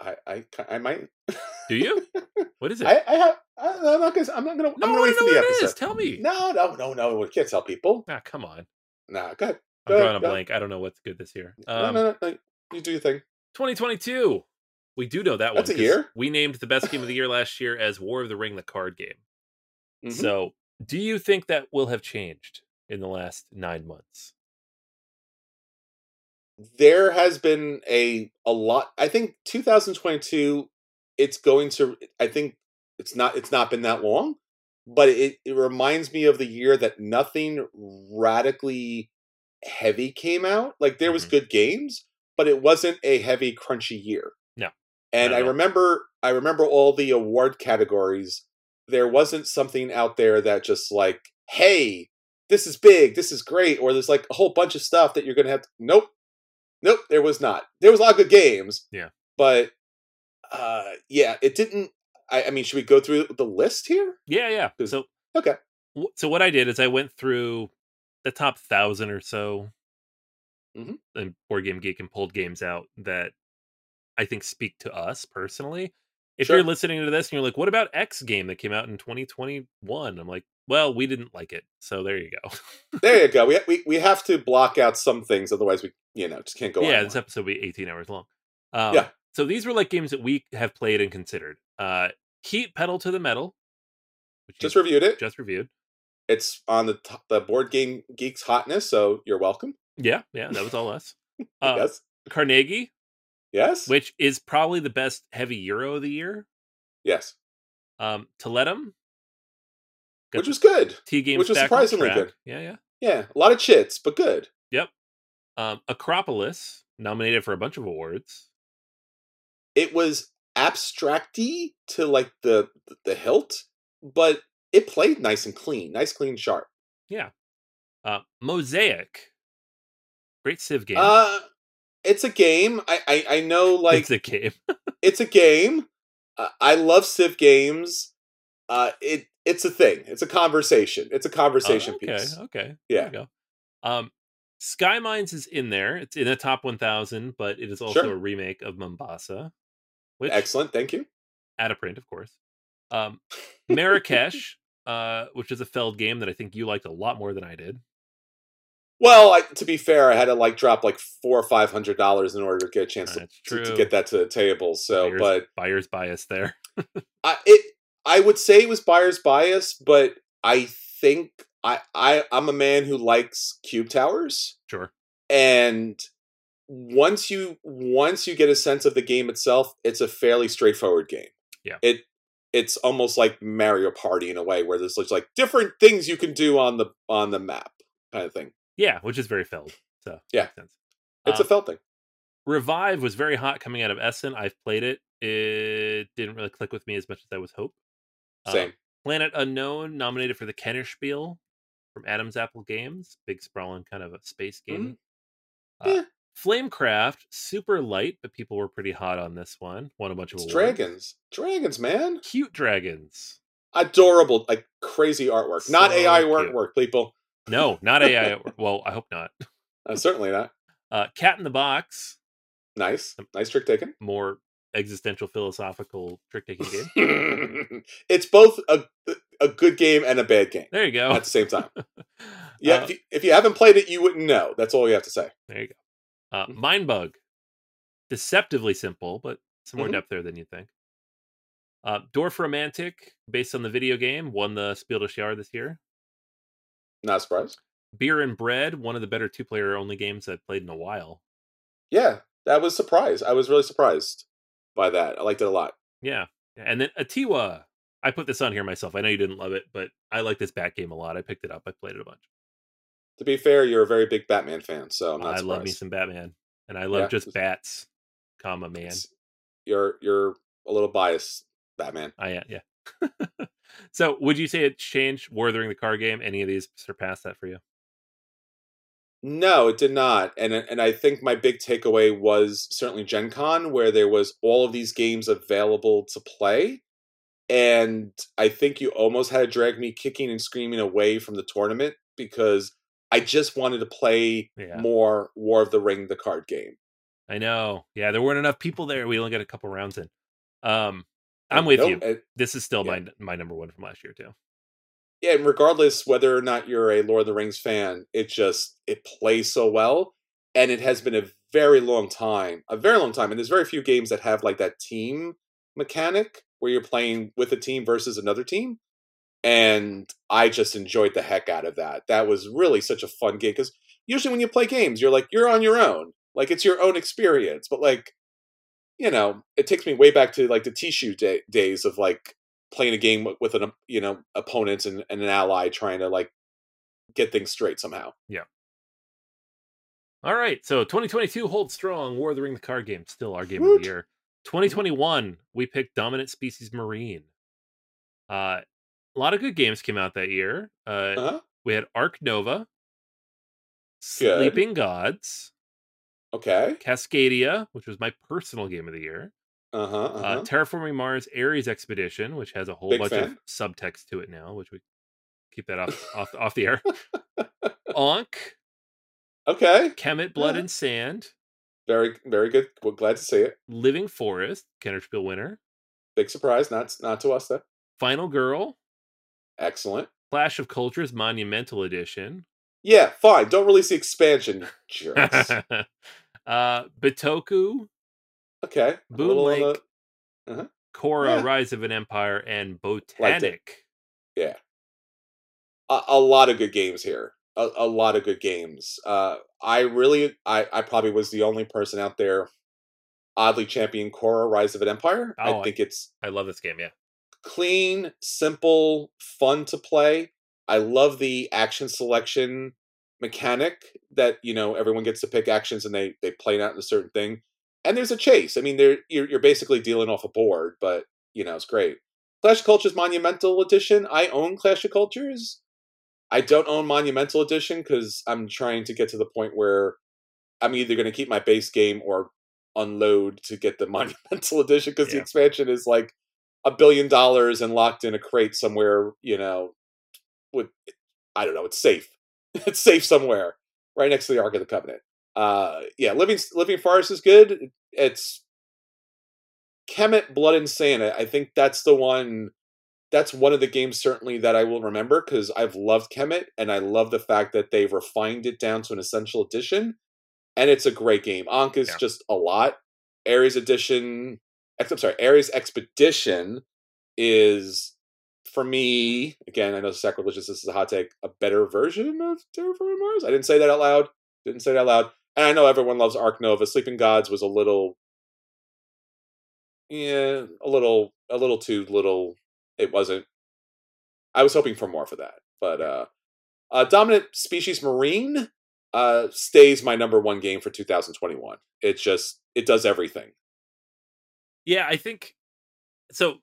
I, I, I might. Do you? What is it? I, I have. I, am not gonna. I'm not gonna. No, I'm gonna wait for the episode. Is. Tell me. No, no, no, no. We can't tell people. Ah, come on. Nah, go ahead. Go I'm drawing ahead, a blank. I don't know what's good this year. Um, no, no, no, no. You do your thing. 2022. We do know that That's one. a year. We named the best game of the year last year as War of the Ring, the card game. Mm-hmm. So, do you think that will have changed? in the last nine months? There has been a a lot. I think 2022. It's going to. I think it's not. It's not been that long, but it it reminds me of the year that nothing radically heavy came out. Like there was Mhm. good games, but it wasn't a heavy crunchy year. No. And Not I remember I remember all the award categories. There wasn't something out there that just like, hey, this is big, this is great, or there's like a whole bunch of stuff that you're gonna have to Nope. Nope, there was not. There was a lot of good games. Yeah. But uh yeah, it didn't I, I mean, should we go through the list here? Yeah, yeah. So Okay. so what I did is I went through the top thousand or so Mhm. and board game geek and pulled games out that I think speak to us personally. If Sure. you're listening to this and you're like, "What about X game that came out in 2021?" I'm like, "Well, we didn't like it, so there you go." There you go. We, we we have to block out some things, otherwise we you know just can't go yeah, this episode will be 18 hours long. Um, Yeah. So these were like games that we have played and considered. Uh, Heat Pedal to the Metal, Just reviewed it. just reviewed. It's on the the board game geeks hotness, so you're welcome. Yeah, yeah, that was all us. Uh, yes, Carnegie, yes, which is probably the best heavy euro of the year. yes. Um, Got Which was good. T games, which was surprisingly good. Yeah, yeah. Yeah, a lot of chits, but good. Yep. Um, Acropolis, nominated for a bunch of awards. It was abstracty to like the the hilt, but it played nice and clean, nice, clean, sharp. Yeah. Uh, Mosaic, great Civ game. Uh it's a game. I I, I know like it's a game. it's a game. Uh, I love Civ games. Uh, it it's a thing. It's a conversation. It's a conversation Oh, okay, piece. okay. Yeah. There you go. Um, Skymines is in there. It's in the top 1,000, but it is also Sure. a remake of Mombasa, which Excellent. Thank you. out of print, of course. Um, Marrakesh, uh, which is a Feld game that I think you liked a lot more than I did. Well, I, to be fair, I had to like drop like four or five hundred dollars in order to get a chance to, to, to get that to the table. So, Buyer's, but buyer's bias there. I it I would say it was buyer's bias, but I think I, I I'm a man who likes cube towers. Sure. and once you once you get a sense of the game itself it's a fairly straightforward game Yeah. it it's almost like mario party in a way where there's like different things you can do on the on the map kind of thing Yeah, which is very Feld. So Yeah. it's Um, a Feld thing Revive was very hot coming out of Essen. I've played it. It didn't really click with me as much as I was hope. Um, same Planet Unknown nominated for the Kennerspiel from Adam's Apple Games, big sprawling kind of a space game. Uh, Yeah. Flamecraft, super light, but people were pretty hot on this one. Won a bunch of awards. dragons dragons man Cute dragons. adorable like crazy artwork not ai cute. artwork people No, not AI. well, I hope not. uh, certainly not Uh, Cat in the Box, nice nice trick taken more existential philosophical trick taking game. it's both a a good game and a bad game There you go. at the same time Yeah, Uh, if, you, if you haven't played it, you wouldn't know. That's all you have to say. There you go. Uh, Mhm. Mindbug, deceptively simple, but some more Mhm. depth there than you think. Uh, Dorfromantik, based on the video game, won the Spiel des Jahres this year. Not surprised. Beer and Bread, one of the better two-player only games I've played in a while. Yeah, that was surprised. I was really surprised by that. I liked it a lot. Yeah, and then Atiwa. I put this on here myself. I know you didn't love it, but I like this bat game a lot. I picked it up. I played it a bunch. To be fair, you're a very big Batman fan, so I'm not I surprised. love me some Batman, and I love Yeah. just bats, comma man. It's- You're you're a little biased, Batman. I am, yeah. so, would you say it changed War of the the card game? Any of these surpass that for you? No, it did not. And and I think my big takeaway was certainly Gen Con, where there was all of these games available to play. And I think you almost had to drag me kicking and screaming away from the tournament because I just wanted to play Yeah. more War of the Ring, the card game. I know. Yeah, there weren't enough people there. We only got a couple rounds in. Um, I'm with Nope, you. This is still yeah. my my number one from last year too. yeah, and regardless whether or not you're a Lord of the Rings fan, it just it plays so well, and it has been a very long time, a very long time, and there's very few games that have like that team mechanic where you're playing with a team versus another team. and I just enjoyed the heck out of that. That was really such a fun game because usually when you play games, you're like you're on your own, like it's your own experience. But like, you know, it takes me way back to like the Tichu day, days of like playing a game with an you know opponent and, and an ally trying to like get things straight somehow. Yeah. All right, so 2022 holds strong. War of the Ring, the card game, still our game of the year. 2021, we picked Dominant Species Marine. Uh, a lot of good games came out that year. Uh, Uh-huh. we had Arc Nova, Good. Sleeping Gods, Okay. Cascadia, which was my personal game of the year. Uh-huh. Uh, uh-huh. Terraforming Mars Ares Expedition, which has a whole Big bunch of fan. subtext to it now, which we keep that off off, off the air. Ankh, okay. Kemet Blood Yeah. and Sand, Very very good. Glad to see it. Living Forest, Kennerspiel winner, Big surprise. Not not to us though. Final Girl, Excellent. Clash of Cultures Monumental Edition, Yeah, fine. Don't release the expansion, jerks. Uh, Bitoku, okay. Boon Lake, the- Khora, Yeah. Rise of an Empire, and Botanic. yeah. A, a lot of good games here. A, a lot of good games. Uh, I really, I, I probably was the only person out there oddly champion Khora Rise of an Empire. Oh, I I- think it's I love this game. Yeah, clean, simple, fun to play. I love the action selection mechanic that you know everyone gets to pick actions and they they play out in a certain thing. And there's a chase. I mean, there you're, you're basically dealing off a board, but you know it's great. Clash of Cultures Monumental Edition. I own Clash of Cultures. I don't own Monumental Edition because I'm trying to get to the point where I'm either going to keep my base game or unload to get the Monumental Edition because the expansion is like a billion dollars and locked in a crate somewhere, you know, with I don't know, it's safe. it's safe somewhere, right next to the Ark of the Covenant. Uh yeah, Living Living Forest is good. It's Kemet Blood and Sand. I think that's the one that's one of the games certainly that I will remember because I've loved Kemet and I love the fact that they've refined it down to an essential edition. And it's a great game. Ankh is Yeah. just a lot. Ares Edition I'm sorry, Ares Expedition is for me, again, I know sacrilegious, this is a hot take, a better version of Terraforming Mars. I didn't say that out loud. Didn't say that out loud. And I know everyone loves Ark Nova. Sleeping Gods was a little yeah, a little a little too little. It wasn't I was hoping for more for that. But uh uh Dominant Species Marine uh stays my number one game for 2021. It just it does everything. yeah. I think so.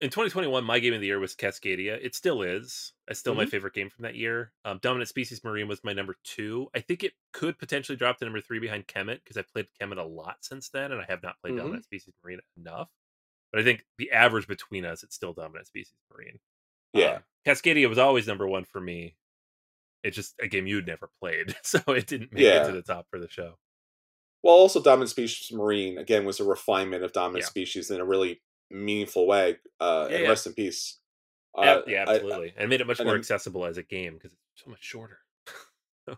In 2021, my game of the year was Cascadia. It still is. It's still my Mhm. favorite game from that year. Um, Dominant Species Marine was my number two. I think it could potentially drop to number three behind Kemet because I've played Kemet a lot since then, and I have not played Mhm. Dominant Species Marine enough. But I think the average between us, it's still Dominant Species Marine. Yeah. Uh, Cascadia was always number one for me. It's just a game you'd never played, so it didn't make Yeah. it to the top for the show. Well, also Dominant Species Marine again was a refinement of Dominant Yeah. Species in a really meaningful way. Uh, Yeah, and yeah. rest in peace. Yeah, Uh, yeah, I- absolutely, and made it much more then- accessible as a game because it's so much shorter.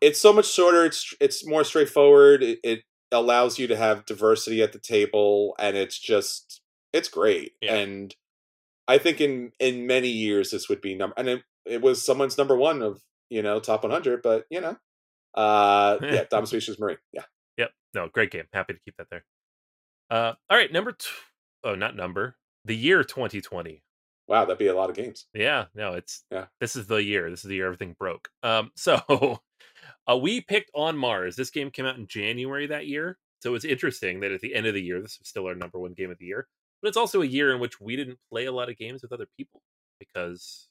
it's so much shorter. It's it's more straightforward. It, it allows you to have diversity at the table, and it's just it's great. Yeah. And I think in in many years this would be number, and it, it was someone's number one of you know top 100. But you know, uh, yeah, Dominant Species Marine. Yeah, Yep. No, great game. Happy to keep that there. Uh, all right, number two. Oh, not number. The year 2020. wow, that'd be a lot of games. Yeah, no, it's Yeah. This is the year. This is the year everything broke. Um, so uh, we picked on Mars. This game came out in January that year, so it's interesting that at the end of the year, this is still our number one game of the year. But it's also a year in which we didn't play a lot of games with other people because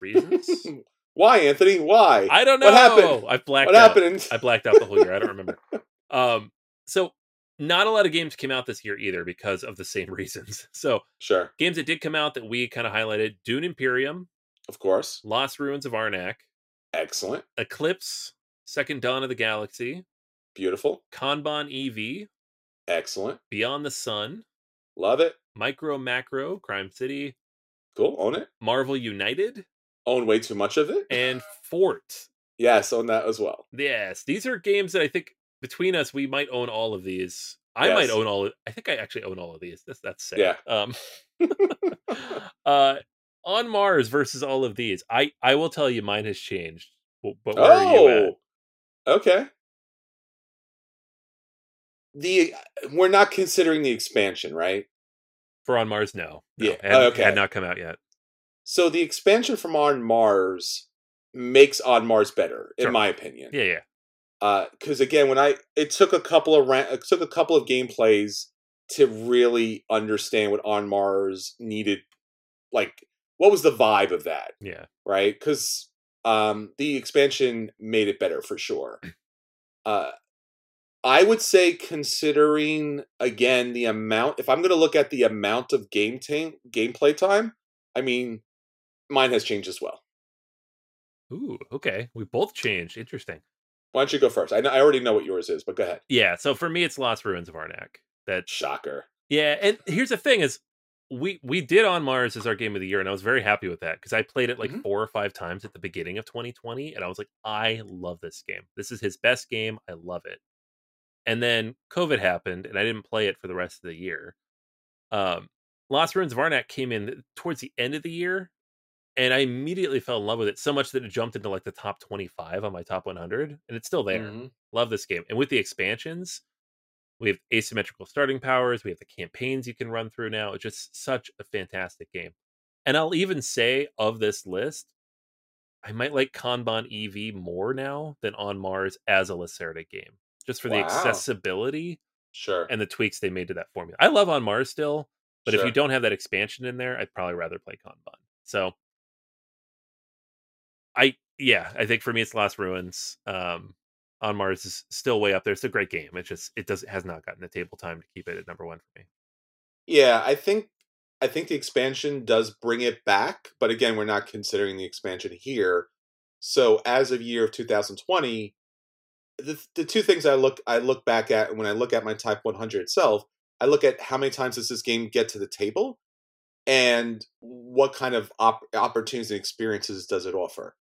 reasons. Why, Anthony? Why? I don't know. What happened? I blacked what out. happened? I blacked out the whole year. I don't remember. Um, so not a lot of games came out this year either because of the same reasons. So sure, games that did come out that we kind of highlighted: Dune Imperium, of course. Lost Ruins of Arnak, Excellent, Eclipse, Second Dawn of the Galaxy, beautiful, Kanban EV, excellent. Beyond the Sun, Love it. Micro Macro, Crime City, Cool. Own it. Marvel United, Own way too much of it. and Fort. yes, own that as well. Yes, these are games that I think between us we might own all of these. I Yes. might own all. Of, I think I actually own all of these. That's that's sick. Yeah. Um. uh, On Mars versus all of these, I I will tell you, mine has changed. But where are you at? Oh, okay. The we're not considering the expansion, right? For On Mars, no. no Yeah, it had, okay. had not come out yet. So the expansion from On Mars makes On Mars better, in my opinion. Yeah, yeah. Because again, when I it took a couple of ran- it took a couple of gameplays to really understand what On Mars needed, like what was the vibe of that, Yeah. right? Because um, the expansion made it better for sure. Uh, I would say, considering again the amount, if I'm going to look at the amount of game time, gameplay time, I mean, mine has changed as well. Ooh, okay. We both changed. Interesting. Why don't you go first? I, know, I already know what yours is, but go ahead. Yeah. So for me, it's Lost Ruins of Arnak. That Shocker. yeah. And here's the thing: is we we did on Mars as our game of the year, and I was very happy with that because I played it like Mhm. four or five times at the beginning of 2020, and I was like, I love this game. This is his best game. I love it. And then COVID happened, and I didn't play it for the rest of the year. Um, Lost Ruins of Arnak came in towards the end of the year, and I immediately fell in love with it so much that it jumped into like the top 25 on my top 100, and it's still there. Mhm. Love this game. And with the expansions, we have asymmetrical starting powers, we have the campaigns you can run through now. It's just such a fantastic game. And I'll even say of this list, I might like Kanban EV more now than On Mars as a Lacerda game, just for the accessibility Sure. and the tweaks they made to that formula. I love On Mars still, but if you don't have that expansion in there, I'd probably rather play Kanban. So I yeah, I think for me it's Lost Ruins. Um on Mars is still way up there. It's a great game. It just it does has not gotten the table time to keep it at number one for me. Yeah, I think I think the expansion does bring it back, but again, we're not considering the expansion here. So as of year of 2020, the the two things I look I look back at when I look at my Type 100 itself, I look at how many times does this game get to the table, and what kind of op- opportunities and experiences does it offer.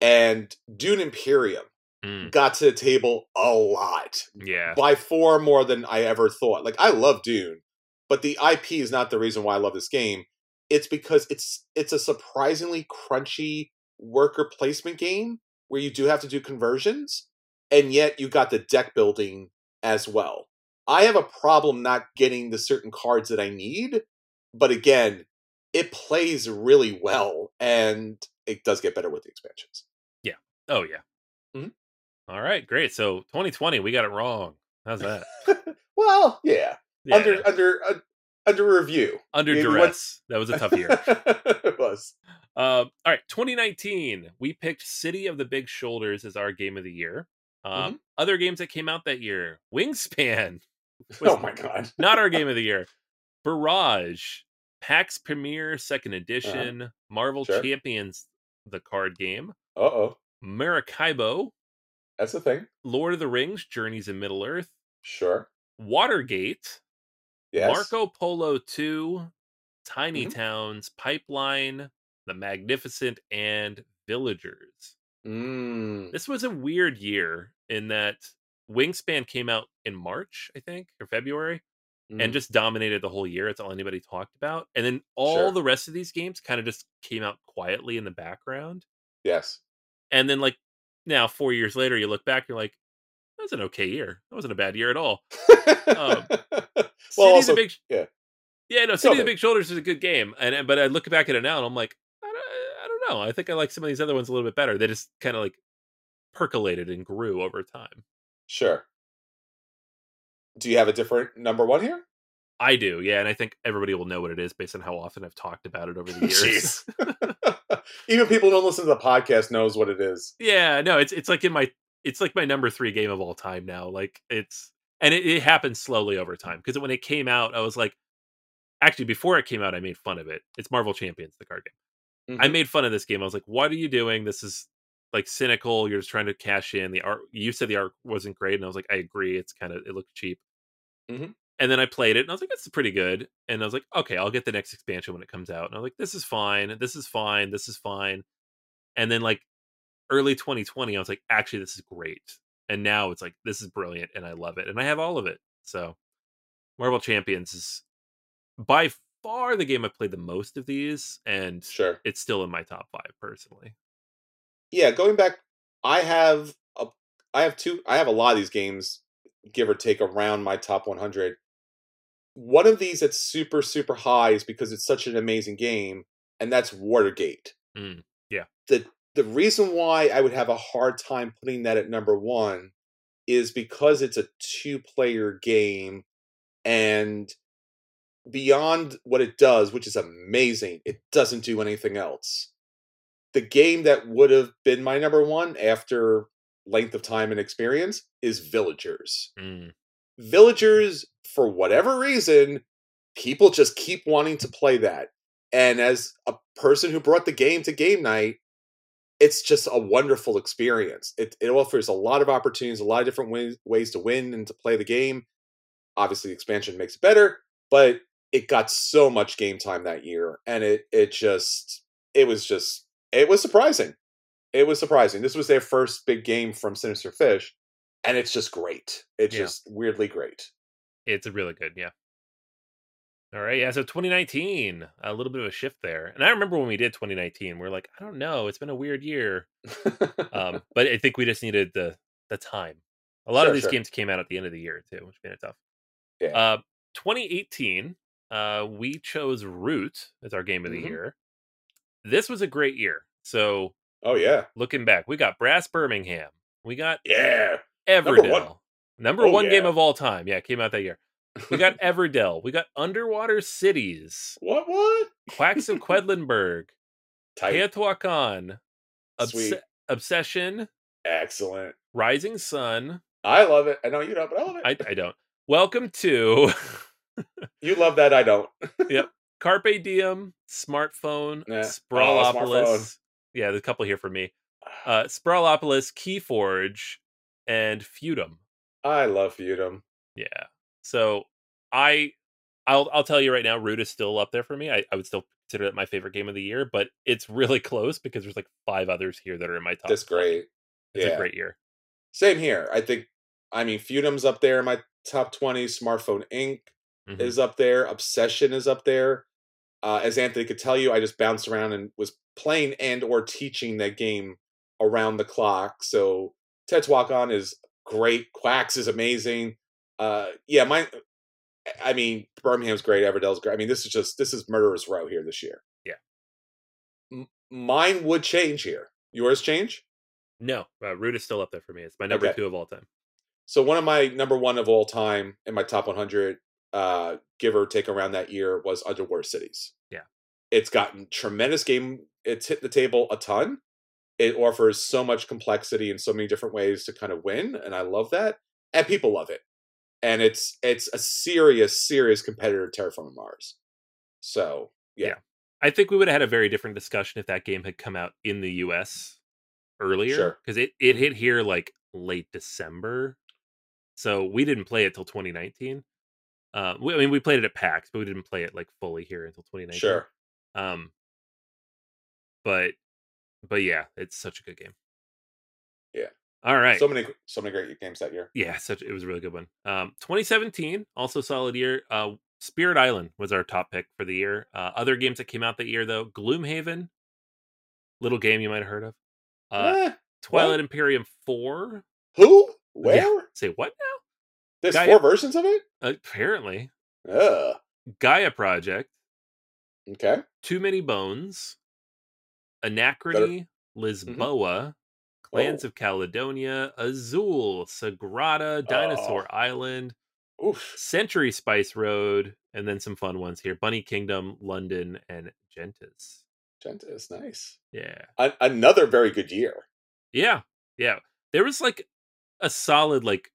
And Dune Imperium Mm, got to the table a lot yeah. by far more than I ever thought. Like I love Dune, but the IP is not the reason why I love this game. It's because it's it's a surprisingly crunchy worker placement game where you do have to do conversions, and yet you got the deck building as well. I have a problem not getting the certain cards that I need, but again, it plays really well, and it does get better with the expansions. Yeah. Oh yeah. Mhm. All right, great. So 2020, we got it wrong. How's that? well, yeah, Yeah, under under uh, under review. under went- duress. That was a tough year. it was. Um, all right, 2019, we picked City of the Big Shoulders as our game of the year. Um, Mm-hmm. Other games that came out that year, Wingspan, Oh my god. not our game of the year. Barrage, Pax Pamir Second Edition, Marvel Uh-huh. Sure. Champions, the card game, Uh oh. Maracaibo, That's the thing. Lord of the Rings, Journeys in Middle Earth, Sure. Watergate, Yes. Marco Polo 2, Tiny Mhm. Towns, Pipeline, The Magnificent, and Villagers. Mm. This was a weird year in that Wingspan came out in March, I think, or February, and Mm. just dominated the whole year. It's all anybody talked about. And then all Sure. the rest of these games kind of just came out quietly in the background. yes. And then, like, now, four years later, you look back, you're like, that was an okay year. That wasn't a bad year at all. Um, of also- Big, yeah. yeah, no, City of the. Big Shoulders is a good game, and but I look back at it now and I'm like, I don't, I don't know. I think I like some of these other ones a little bit better. They just kind of like percolated and grew over time. Sure. Do you have a different number one here? I do, yeah, and I think everybody will know what it is based on how often I've talked about it over the years. Even people who don't listen to the podcast knows what it is. yeah, no, it's it's like in my it's like my number three game of all time now. Like it's and it, it happens slowly over time because when it came out, I was like, actually before it came out, I made fun of it. It's Marvel Champions, the card game. I Mhm. made fun of this game. I was like, "What are you doing? This is like cynical. You're just trying to cash in." The art. You said the art wasn't great, and I was like, "I agree. It's kind of it looked cheap." Mhm. And then I played it, and I was like, "That's pretty good." And I was like, "Okay, I'll get the next expansion when it comes out." And I was like, "This is fine. This is fine. This is fine." And then like early 2020, I was like, "Actually, this is great." And now it's like, "This is brilliant," and I love it, and I have all of it. So, Marvel Champions is by far the game I've played the most of these, and Sure. it's still in my top five personally. Yeah, going back, I have a, I have two, I have a lot of these games, give or take, around my top 100. One of these that's super super high is because it's such an amazing game, and that's Watergate. Mm, yeah. The the reason why I would have a hard time putting that at number one is because it's a two player game, and beyond what it does, which is amazing, it doesn't do anything else. The game that would have been my number one after length of time and experience is Villagers. Mm, Villagers, for whatever reason, people just keep wanting to play that. And as a person who brought the game to game night, it's just a wonderful experience. It, it offers a lot of opportunities, a lot of different ways, ways to win and to play the game. Obviously, the expansion makes it better, but it got so much game time that year, and it it just it was just it was surprising. It was surprising. This was their first big game from Sinister Fish, and it's just great. It's Yeah. just weirdly great. it's really good, yeah. All right, yeah. So 2019, a little bit of a shift there, and I remember when we did 2019, we are like, I don't know, it's been a weird year, um, but I think we just needed the the time. A lot Sure, of these sure. games came out at the end of the year too, which made it tough. Yeah. Uh, 2018, uh, we chose Root as our game of the Mhm. year. This was a great year. So oh yeah, looking back, we got Brass Birmingham, we got yeah. Everdell, one. number Oh, one game of all time. Yeah, came out that year. We got Everdell, we got Underwater Cities, what what? Quacks of Quedlinburg. Teotihuacan, Obs- Obsession, Excellent. Rising Sun. I love it. I know you don't, but I love it. I, I don't. Welcome to you love that. I don't. Carpe Diem, Smartphone, Yeah. Oh, Sprawlopolis. Smartphone. yeah, there's a couple here for me. Uh, Sprawlopolis, Keyforge, and Feudum. I love Feudum. Yeah. So I, I'll I'll tell you right now, Root is still up there for me. I, I would still consider it my favorite game of the year, but it's really close because there's like five others here that are in my top. That's 20. great. It's yeah. a great year. Same here. I think. I mean, Feudum's up there in my top twenty. Smartphone Inc. Mhm. is up there. Obsession is up there. Uh, as Anthony could tell you, I just bounced around and was playing and or teaching that game around the clock. So Teotihuacan is great. Quacks is amazing. Uh, yeah, mine. I mean, Birmingham's great. Everdell's great. I mean, this is just this is murderous row here this year. Yeah. M- mine would change here. Yours change? No, uh, Root is still up there for me. It's my number Okay. two of all time. So one of my number one of all time in my top 100, uh, give or take around that year, was Underwater Cities. Yeah. it's gotten tremendous game. It's hit the table a ton. It offers so much complexity in so many different ways to kind of win, and I love that. And people love it. And it's it's a serious, serious competitor to Terraforming Mars. So yeah, Yeah. I think we would have had a very different discussion if that game had come out in the US earlier. Sure. Because it, it hit here like late December. So we didn't play it till 2019. Uh, we, I mean, we played it at PAX, but we didn't play it like fully here until 2019. sure. Um, but but yeah, it's such a good game. Yeah. All right. So many, so many great games that year. yeah, such it was a really good one. Um, 2017, also solid year. Uh, Spirit Island was our top pick for the year. Uh, other games that came out that year though, Gloomhaven, little game you might have heard of. Uh, Eh, Twilight Imperium 4. who? Where? Say what There's Gaia- four versions of it. Apparently, Ugh. Gaia Project, Okay. Too Many Bones, Anachrony, mm-hmm. Lisboa, Clans Oh. of Caledonia, Azul, Sagrada, oh. Dinosaur Oh. Island, Oof. Century Spice Road, and then some fun ones here: Bunny Kingdom, London, and Gentes. Genta is nice. Yeah, An- another very good year. yeah, yeah. There was like a solid like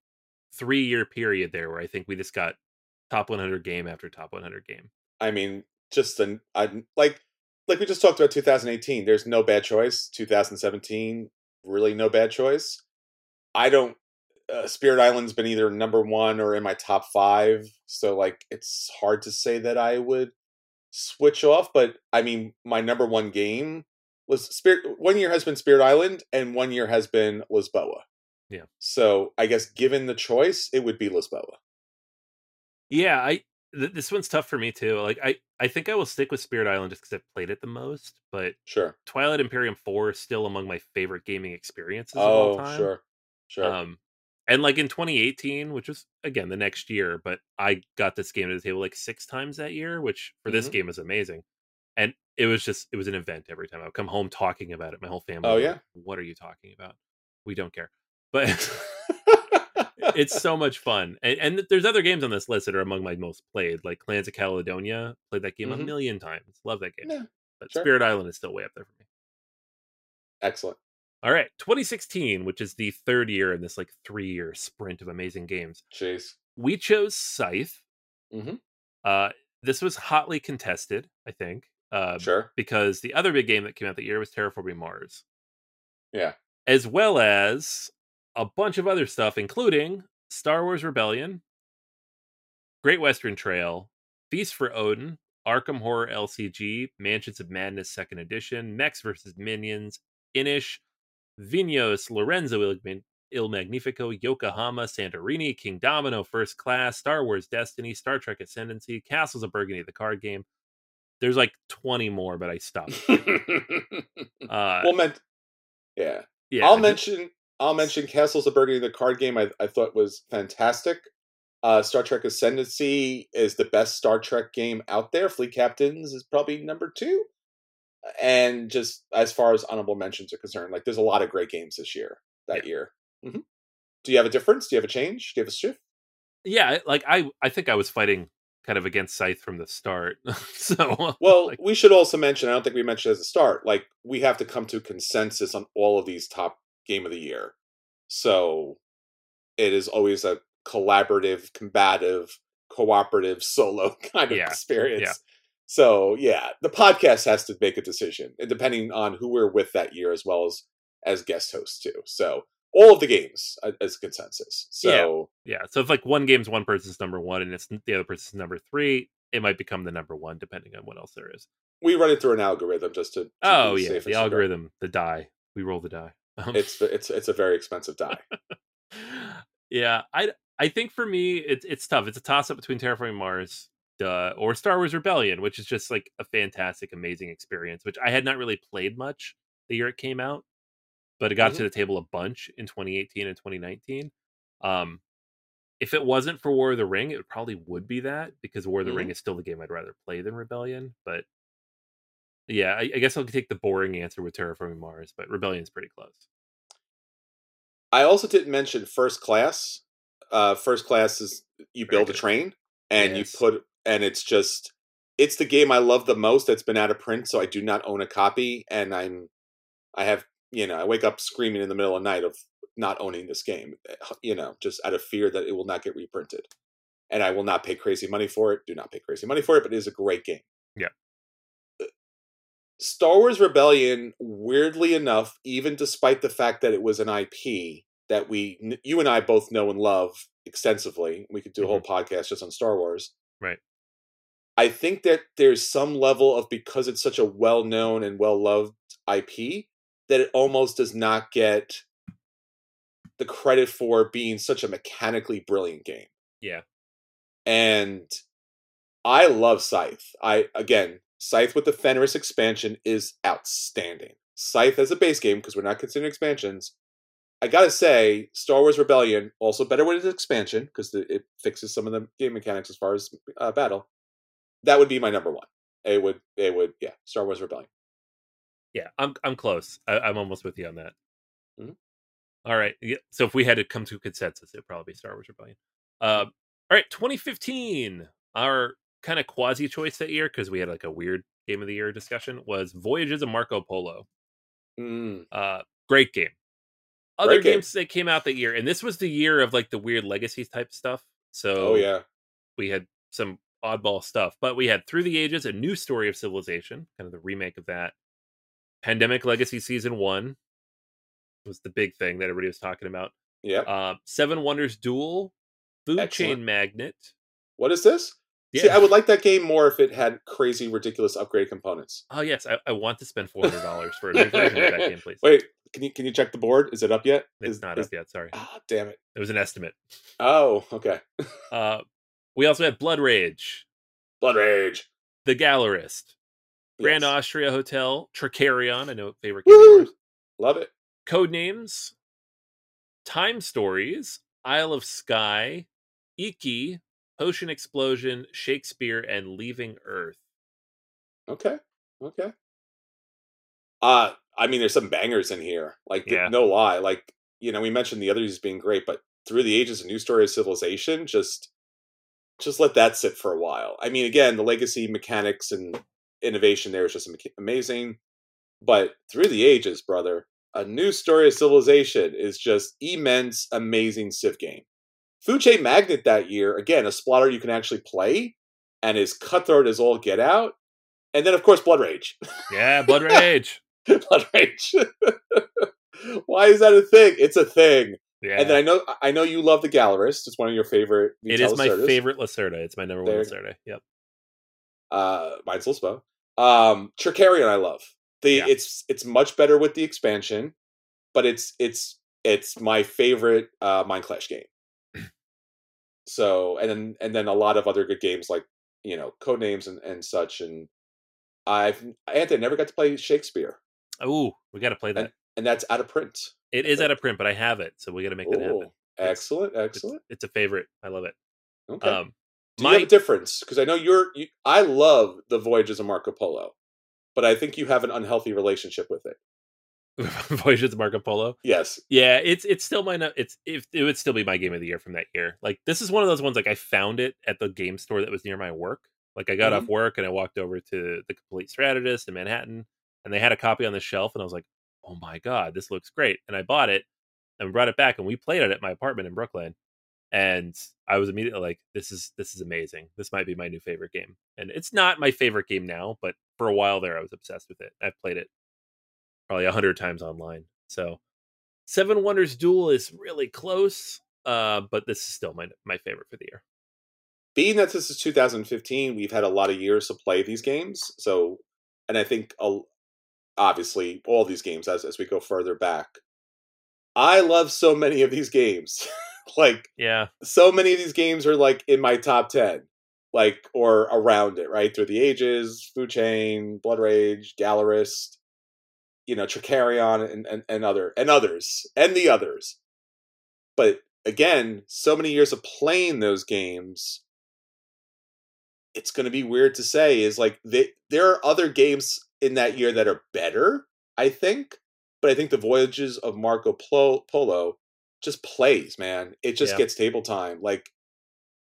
three year period there where I think we just got top 100 game after top 100 game. I mean, just an I like like we just talked about 2018. There's no bad choice. 2017, really no bad choice. I don't. Uh, Spirit Island's been either number one or in my top five, so like it's hard to say that I would switch off. But I mean, my number one game was Spirit. One year has been Spirit Island, and one year has been Lisboa. Yeah. So I guess given the choice, it would be Lisboa. Yeah, I th- this one's tough for me too. Like I, I think I will stick with Spirit Island just because I've played it the most. But Sure. Twilight Imperium Four is still among my favorite gaming experiences of all Oh, time. sure. Sure. Um, and like in 2018, which was again the next year, but I got this game to the table like six times that year, which for this Mhm. game is amazing. And it was just it was an event every time I would come home talking about it. My whole family. Oh, yeah? like, what are you talking about? We don't care. But it's so much fun. And, and there's other games on this list that are among my most played, like Clans of Caledonia. Played that game a Mhm. million times. Love that game. Yeah, but sure. Spirit Island is still way up there for me. Excellent. All right, 2016, which is the third year in this like three year sprint of amazing games. Jeez. We chose Scythe. Mhm. Uh, this was hotly contested, I think, uh, Sure. because the other big game that came out that year was Terraforming Mars. Yeah. as well as a bunch of other stuff, including Star Wars Rebellion, Great Western Trail, Feast for Odin, Arkham Horror LCG, Mansions of Madness Second Edition, Mechs vs. Minions, Inis, Vinhos, Lorenzo Il, Il Magnifico, Yokohama, Santorini, Kingdomino, First Class, Star Wars Destiny, Star Trek Ascendancy, Castles of Burgundy, the card game. There's like 20 more, but I stopped. Uh, well, meant. Yeah. yeah, I'll mention. I'll mention Castles of Burgundy, the card game. I, I thought was fantastic. Uh, Star Trek Ascendancy is the best Star Trek game out there. Fleet Captains is probably number two. And just as far as honorable mentions are concerned, like there's a lot of great games this year. That year. hmm Do you have a difference? Do you have a change? Do you have a shift? yeah like i i think i was fighting kind of against scythe from the start so Well, like, we should also mention. I don't think we mentioned as a start. Like we have to come to consensus on all of these top game of the year. So it is always a collaborative, combative, cooperative, solo kind of Yeah, experience. yeah. So yeah, the podcast has to make a decision, depending on who we're with that year, as well as as guest hosts too. So all of the games uh, as consensus. So yeah so if like one game's one person's number one and it's the other person's number three it might become the number one depending on what else there is we run it through an algorithm just to. to oh yeah the algorithm the die we roll the die Um, It's it's it's a very expensive die. yeah i i think for me it's it's tough it's a toss up between terraforming mars uh, or star wars rebellion which is just like a fantastic amazing experience which i had not really played much the year it came out but it got Mhm. to the table a bunch in 2018 and 2019 um if it wasn't for war of the ring it probably would be that because war of the ring is still the game i'd rather play than rebellion but yeah I, I guess i'll take the boring answer with terraforming mars but rebellion's pretty close I also didn't mention first class. Uh, first class is you Very build a train and Yes. you put and it's just it's the game I love the most that's been out of print, so I do not own a copy, and I'm I have you know I wake up screaming in the middle of the night of not owning this game, eh, you know, just out of fear that it will not get reprinted, and I will not pay crazy money for it. Do not pay crazy money for it, but it is a great game. Yeah. Star Wars Rebellion, weirdly enough, even despite the fact that it was an IP that we, you and I both know and love extensively, we could do a whole mm-hmm. podcast just on Star Wars. Right. I think that there's some level of because it's such a well known and well loved IP that it almost does not get the credit for being such a mechanically brilliant game. Yeah. And I love Scythe. I again, Scythe with the Fenris expansion is outstanding. Scythe as a base game because we're not considering expansions. I gotta say, Star Wars Rebellion also better with its expansion because it fixes some of the game mechanics as far as uh, battle. That would be my number one. It would. It would. Yeah. Star Wars Rebellion. Yeah, I'm I'm close. I, I'm almost with you on that. Mhm. All right. Yeah, so if we had to come to a consensus, it'd probably be Star Wars Rebellion. Uh, all right, 2015. Our kind of quasi choice that year because we had like a weird game of the year discussion was Voyages of Marco Polo. Mm. Uh, great game. Other Great game. games that came out that year, and this was the year of like the weird legacy type stuff. So Oh yeah. we had some oddball stuff, but we had Through the Ages, a new story of civilization, kind of the remake of that. Pandemic Legacy Season One was the big thing that everybody was talking about. Yeah. Uh, Seven Wonders Duel, Food Excellent. Chain Magnate. What is this? Yeah. See, I would like that game more if it had crazy, ridiculous upgrade components. Oh yes, I, I want to spend four hundred dollars for a new version of that game, please. Wait, can you can you check the board? Is it up yet? it's Is- not is- up yet. Sorry, Ah, damn it. it was an estimate. Oh, okay. Uh, We also had Blood Rage, Blood Rage. The Gallerist, Grand Austria Hotel, Trickerion, I know favorite game Woo! Love it. Codenames, Time Stories, Isle of Skye, Iki, Potion Explosion, Shakespeare, and Leaving Earth. Okay. Okay. Uh I mean there's some bangers in here. Like Yeah. no lie. Like, you know, we mentioned the others being great, but through the ages a New Story of Civilization, just just let that sit for a while. I mean, again, the legacy mechanics and innovation there is just amazing. But through the ages, brother, a new story of civilization is just immense, amazing Civ game. Chain Magnate that year, again, a Splotter you can actually play and is cutthroat as all get out. And then, of course, Blood Rage. Yeah, Blood Rage. Blood Rage. Why is that a thing? It's a thing. Yeah. And then I know I know you love the Gallerist. It's one of your favorite. it is my favorite Lacerda. It's my number one There- Lacerda. Yep. Uh, mine's Lisbo. Um, Trickerion I love. The Yeah. it's it's much better with the expansion, but it's it's it's my favorite uh Mindclash game. So and then and then a lot of other good games like you know code names and and such. And I've Anthony never got to play Shakespeare, Oh, we got to play that. and that's out of print. It is out of print, but I have it, so we got to make that happen. Ooh, excellent, It's, excellent. it's a favorite. I love it. Okay. Um, Do you my have a difference? Because I know you're. You, I love the Voyages of Marco Polo, but I think you have an unhealthy relationship with it. Voyages of Marco Polo. Yes. Yeah, it's it's still my it's if it would still be my game of the year from that year. Like this is one of those ones like I found it at the game store that was near my work. Like I got Mm-hmm. off work and I walked over to the Complete Strategist in Manhattan, and they had a copy on the shelf, and I was like, "Oh my god, this looks great!" And I bought it and brought it back, and we played it at my apartment in Brooklyn. And I was immediately like, "This is this is amazing. This might be my new favorite game." And it's not my favorite game now, but for a while there, I was obsessed with it. I've played it probably a hundred times online. So, Seven Wonders Duel is really close, uh, but this is still my my favorite for the year. Being that this is 2015, we've had a lot of years to play these games. So, and I think uh, obviously all these games as as we go further back. I love so many of these games. like Yeah, so many of these games are like in my top 10 like or around it right through the ages food chain blood rage gallerist you know Trickerion and, and, and other and others and the others but again so many years of playing those games it's going to be weird to say is like they, there are other games in that year that are better i think but i think the voyages of marco Polo, just plays, man. It just Yeah. gets table time. Like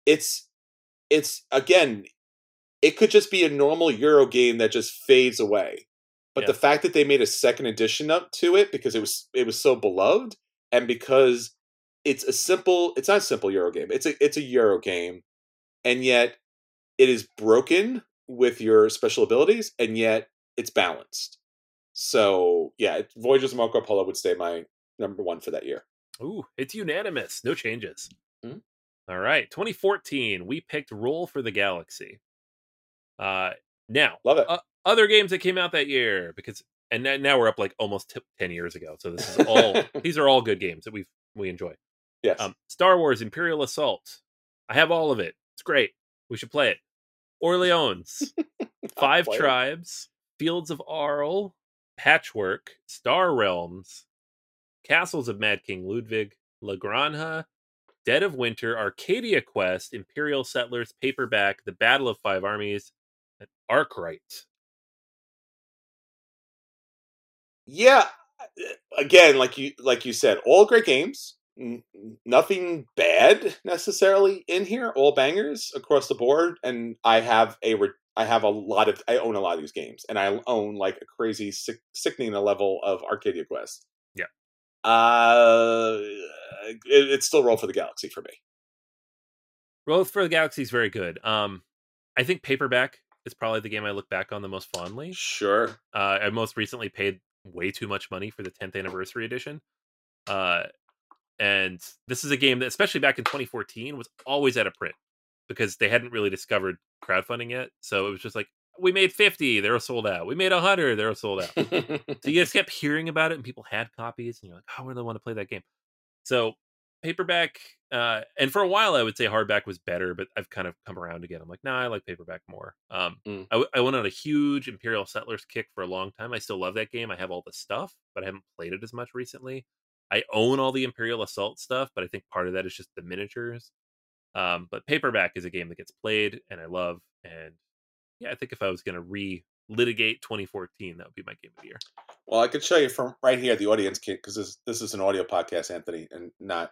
it's it's again, it could just be a normal Euro game that just fades away. But Yeah. the fact that they made a second edition up to it because it was it was so beloved and because it's a simple it's not a simple Euro game. It's a it's a Euro game and yet it is broken with your special abilities and yet it's balanced. So, yeah, of Marco Polo would stay my number 1 for that year. ooh, it's unanimous, no changes. Mhm. All right, 2014, we picked Roll for the Galaxy. Uh, now Love it. uh, other games that came out that year because and now- we're up like almost t- 10 years ago so this is all these are all good games that we we enjoy. Yes. um star wars imperial assault. I have all of it. It's great. We should play it. Orleans. Five it. tribes. Fields of Arle patchwork. Star realms. Castles of mad king ludwig. La granja. Dead of winter. Arcadia quest. Imperial settlers. Paperback. The battle of five armies. And arkwright yeah again like you like you said all great games N- nothing bad necessarily in here all bangers across the board and i have a re- i have a lot of i own a lot of these games and i own like a crazy sick, sickening level of arcadia quest Yeah. uh it, it's still roll for the galaxy for me Roll for the Galaxy is very good. Um, I think paperback is probably the game I look back on the most fondly. sure Uh, I most recently paid way too much money for the 10th anniversary edition. Uh, and this is a game that, especially back in 2014, was always out of print because they hadn't really discovered crowdfunding yet. So it was just like, we made 50, they were sold out. We made 100, they were sold out. So you just kept hearing about it, and people had copies, and you're like, "Oh, I really want to play that game." So paperback uh and for a while i would say hardback was better but i've kind of come around again. I'm like nah i like paperback more. Um Mm. I, w- I went on a huge imperial settlers kick for a long time. I still love that game. I have all the stuff but i haven't played it as much recently. I own all the imperial assault stuff but i think part of that is just the miniatures. Um but paperback is a game that gets played and i love and yeah i think if i was going to re litigate 2014 that would be my game of the year. Well, I could show you from right here, the audience kit, because this this is an audio podcast, Anthony, and not.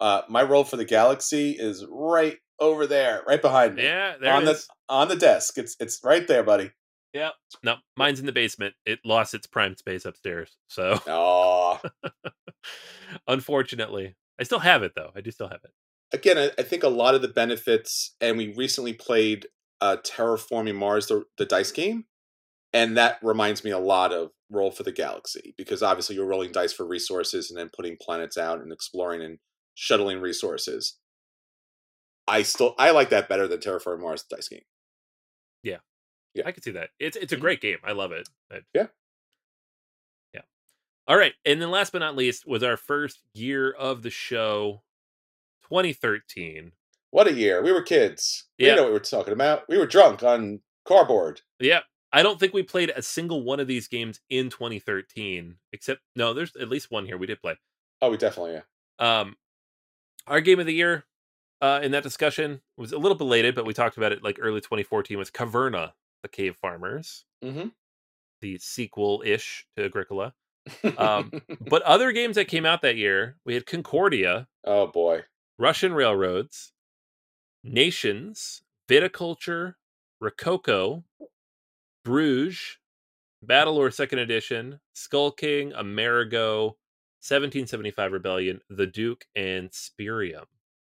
Uh, my Roll for the Galaxy is right over there, right behind me, yeah there on it the on the desk. It's it's right there, buddy. Yeah. No mine's in the basement. It lost its prime space upstairs so Oh, unfortunately. I still have it though. I do still have it. Again, I, I think a lot of the benefits, and we recently played uh, Terraforming Mars, the, the dice game, and that reminds me a lot of Roll for the Galaxy because obviously you're rolling dice for resources and then putting planets out and exploring and shuttling resources. I still I like that better than Terraforming Mars dice game. Yeah. Yeah. I can see that it's it's a Mhm. great game i love it I- Yeah. yeah all right and then last but not least was our first year of the show 2013 What a year! We were kids. We Yeah. didn't know what we were talking about. We were drunk on cardboard. yeah i don't think we played a single one of these games in 2013 except no there's at least one here we did play Oh, we definitely yeah. Um, our game of the year uh, in that discussion was a little belated, but we talked about it like early 2014 was Caverna, the Cave Farmers, Mm-hmm. the sequel ish to Agricola. Um, But other games that came out that year, we had Concordia, oh boy. Russian Railroads, Nations, Viticulture, Rococo, Bruges, BattleLore Second Edition, Skull King, Amerigo, 1775 Rebellion, The Duke, and Spyrium.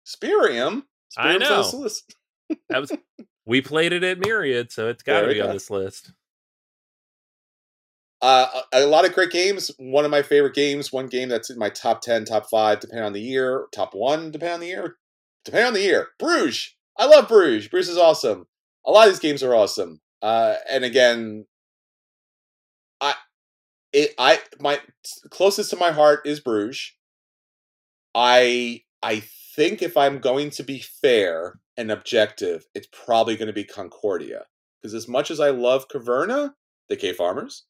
Spyrium. I Spyrium's on know. That was we played it at Myriad, so it's got to be on this list. Uh, a a lot of great games. One of my favorite games. One game that's in my top ten, top five, depending on the year. Top one, depending on the year. Depending on the year. Bruges. I love Bruges. Bruges is awesome. A lot of these games are awesome. Uh, and again, I, it, I, my closest to my heart is Bruges. I, I think if I'm going to be fair and objective, it's probably going to be Concordia. Because as much as I love Caverna, the Cave Farmers,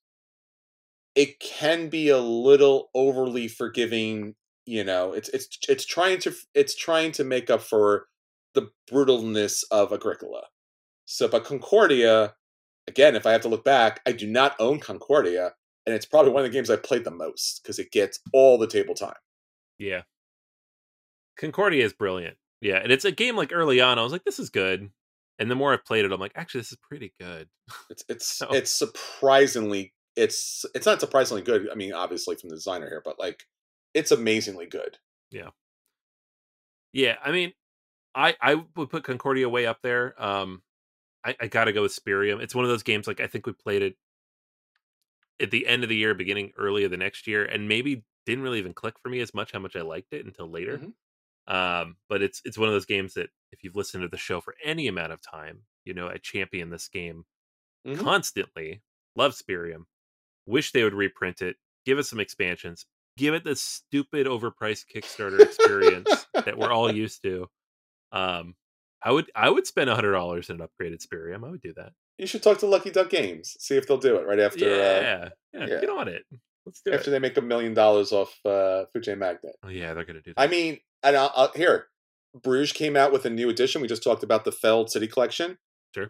it can be a little overly forgiving you know it's it's it's trying to it's trying to make up for the brutalness of agricola so but concordia again if i have to look back i do not own concordia and it's probably one of the games i played the most because it gets all the table time Yeah. Concordia is brilliant. Yeah, and it's a game like early on, I was like, this is good. And the more I've played it, I'm like, actually, this is pretty good. it's it's So- it's surprisingly it's it's not surprisingly good i mean obviously from the designer here but like it's amazingly good Yeah, yeah. I mean, I I would put Concordia way up there. Um, I, I got to go with Spyrium. It's one of those games like I think we played it at the end of the year, beginning early of the next year, and maybe didn't really even click for me as much how much I liked it until later. Mhm. Um, but it's it's one of those games that if you've listened to the show for any amount of time, you know I champion this game Mhm. constantly. Love Spyrium. Wish they would reprint it. Give us some expansions. Give it the stupid overpriced Kickstarter experience that we're all used to. Um, I would I would spend hundred dollars in an upgraded Spyrium. I would do that. You should talk to lucky duck games see if they'll do it right after uh, yeah, yeah, yeah. get on it. Let's do after it. After they make a million dollars off uh, Fujay Magnet. Oh yeah, they're gonna do that. I mean, and I'll, I'll, here, Bruges came out with a new edition. We just talked about the Feld City Collection. Sure.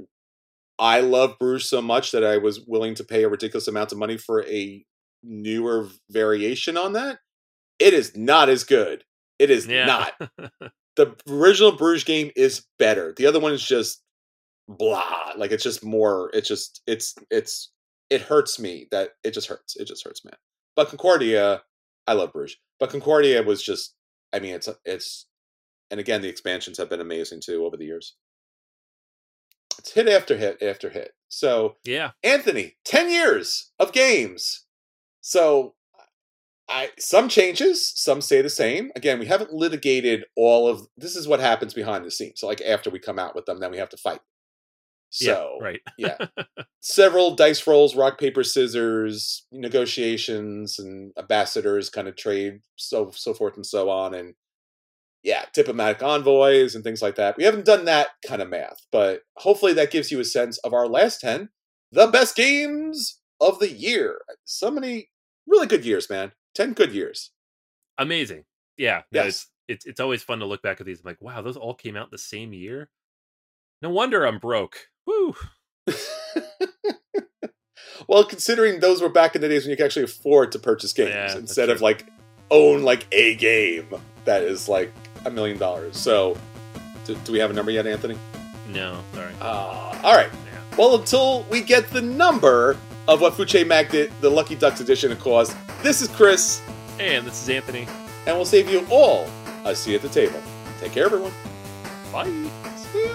I love Bruges so much that I was willing to pay a ridiculous amount of money for a newer variation on that. It is not as good. It is yeah. not. The original Bruges game is better. The other one is just blah. Like it's just more. It's just it's it's it hurts me that it just hurts. It just hurts, man. But Concordia, I love Bruges. But Concordia was just. I mean, it's it's, and again, the expansions have been amazing too over the years. It's hit after hit after hit. So yeah, Anthony, 10 years of games. So I some changes, some stay the same. Again, we haven't litigated all of this is what happens behind the scenes. So like after we come out with them, then we have to fight. So yeah, right. yeah. Several dice rolls, rock, paper, scissors, negotiations and ambassadors kind of trade, so so forth and so on. And yeah, diplomatic envoys and things like that. We haven't done that kind of math, but hopefully that gives you a sense of our last 10, the best games of the year. So many really good years, man. 10 good years. Amazing. Yeah. Yes. It's, it's it's always fun to look back at these. I'm like, wow, those all came out the same year. No wonder I'm broke. Woo. well, considering those were back in the days when you could actually afford to purchase games Yeah, instead of like own like a game that is like a million dollars. So, do, do we have a number yet, Anthony? No, sorry. Uh, all right. Yeah. Well, until we get the number of what Food Chain Mag did, the Lucky Ducks edition, of course, this is Chris, And this is Anthony. and we'll save you all a seat at the table. Take care, everyone. Bye. See ya.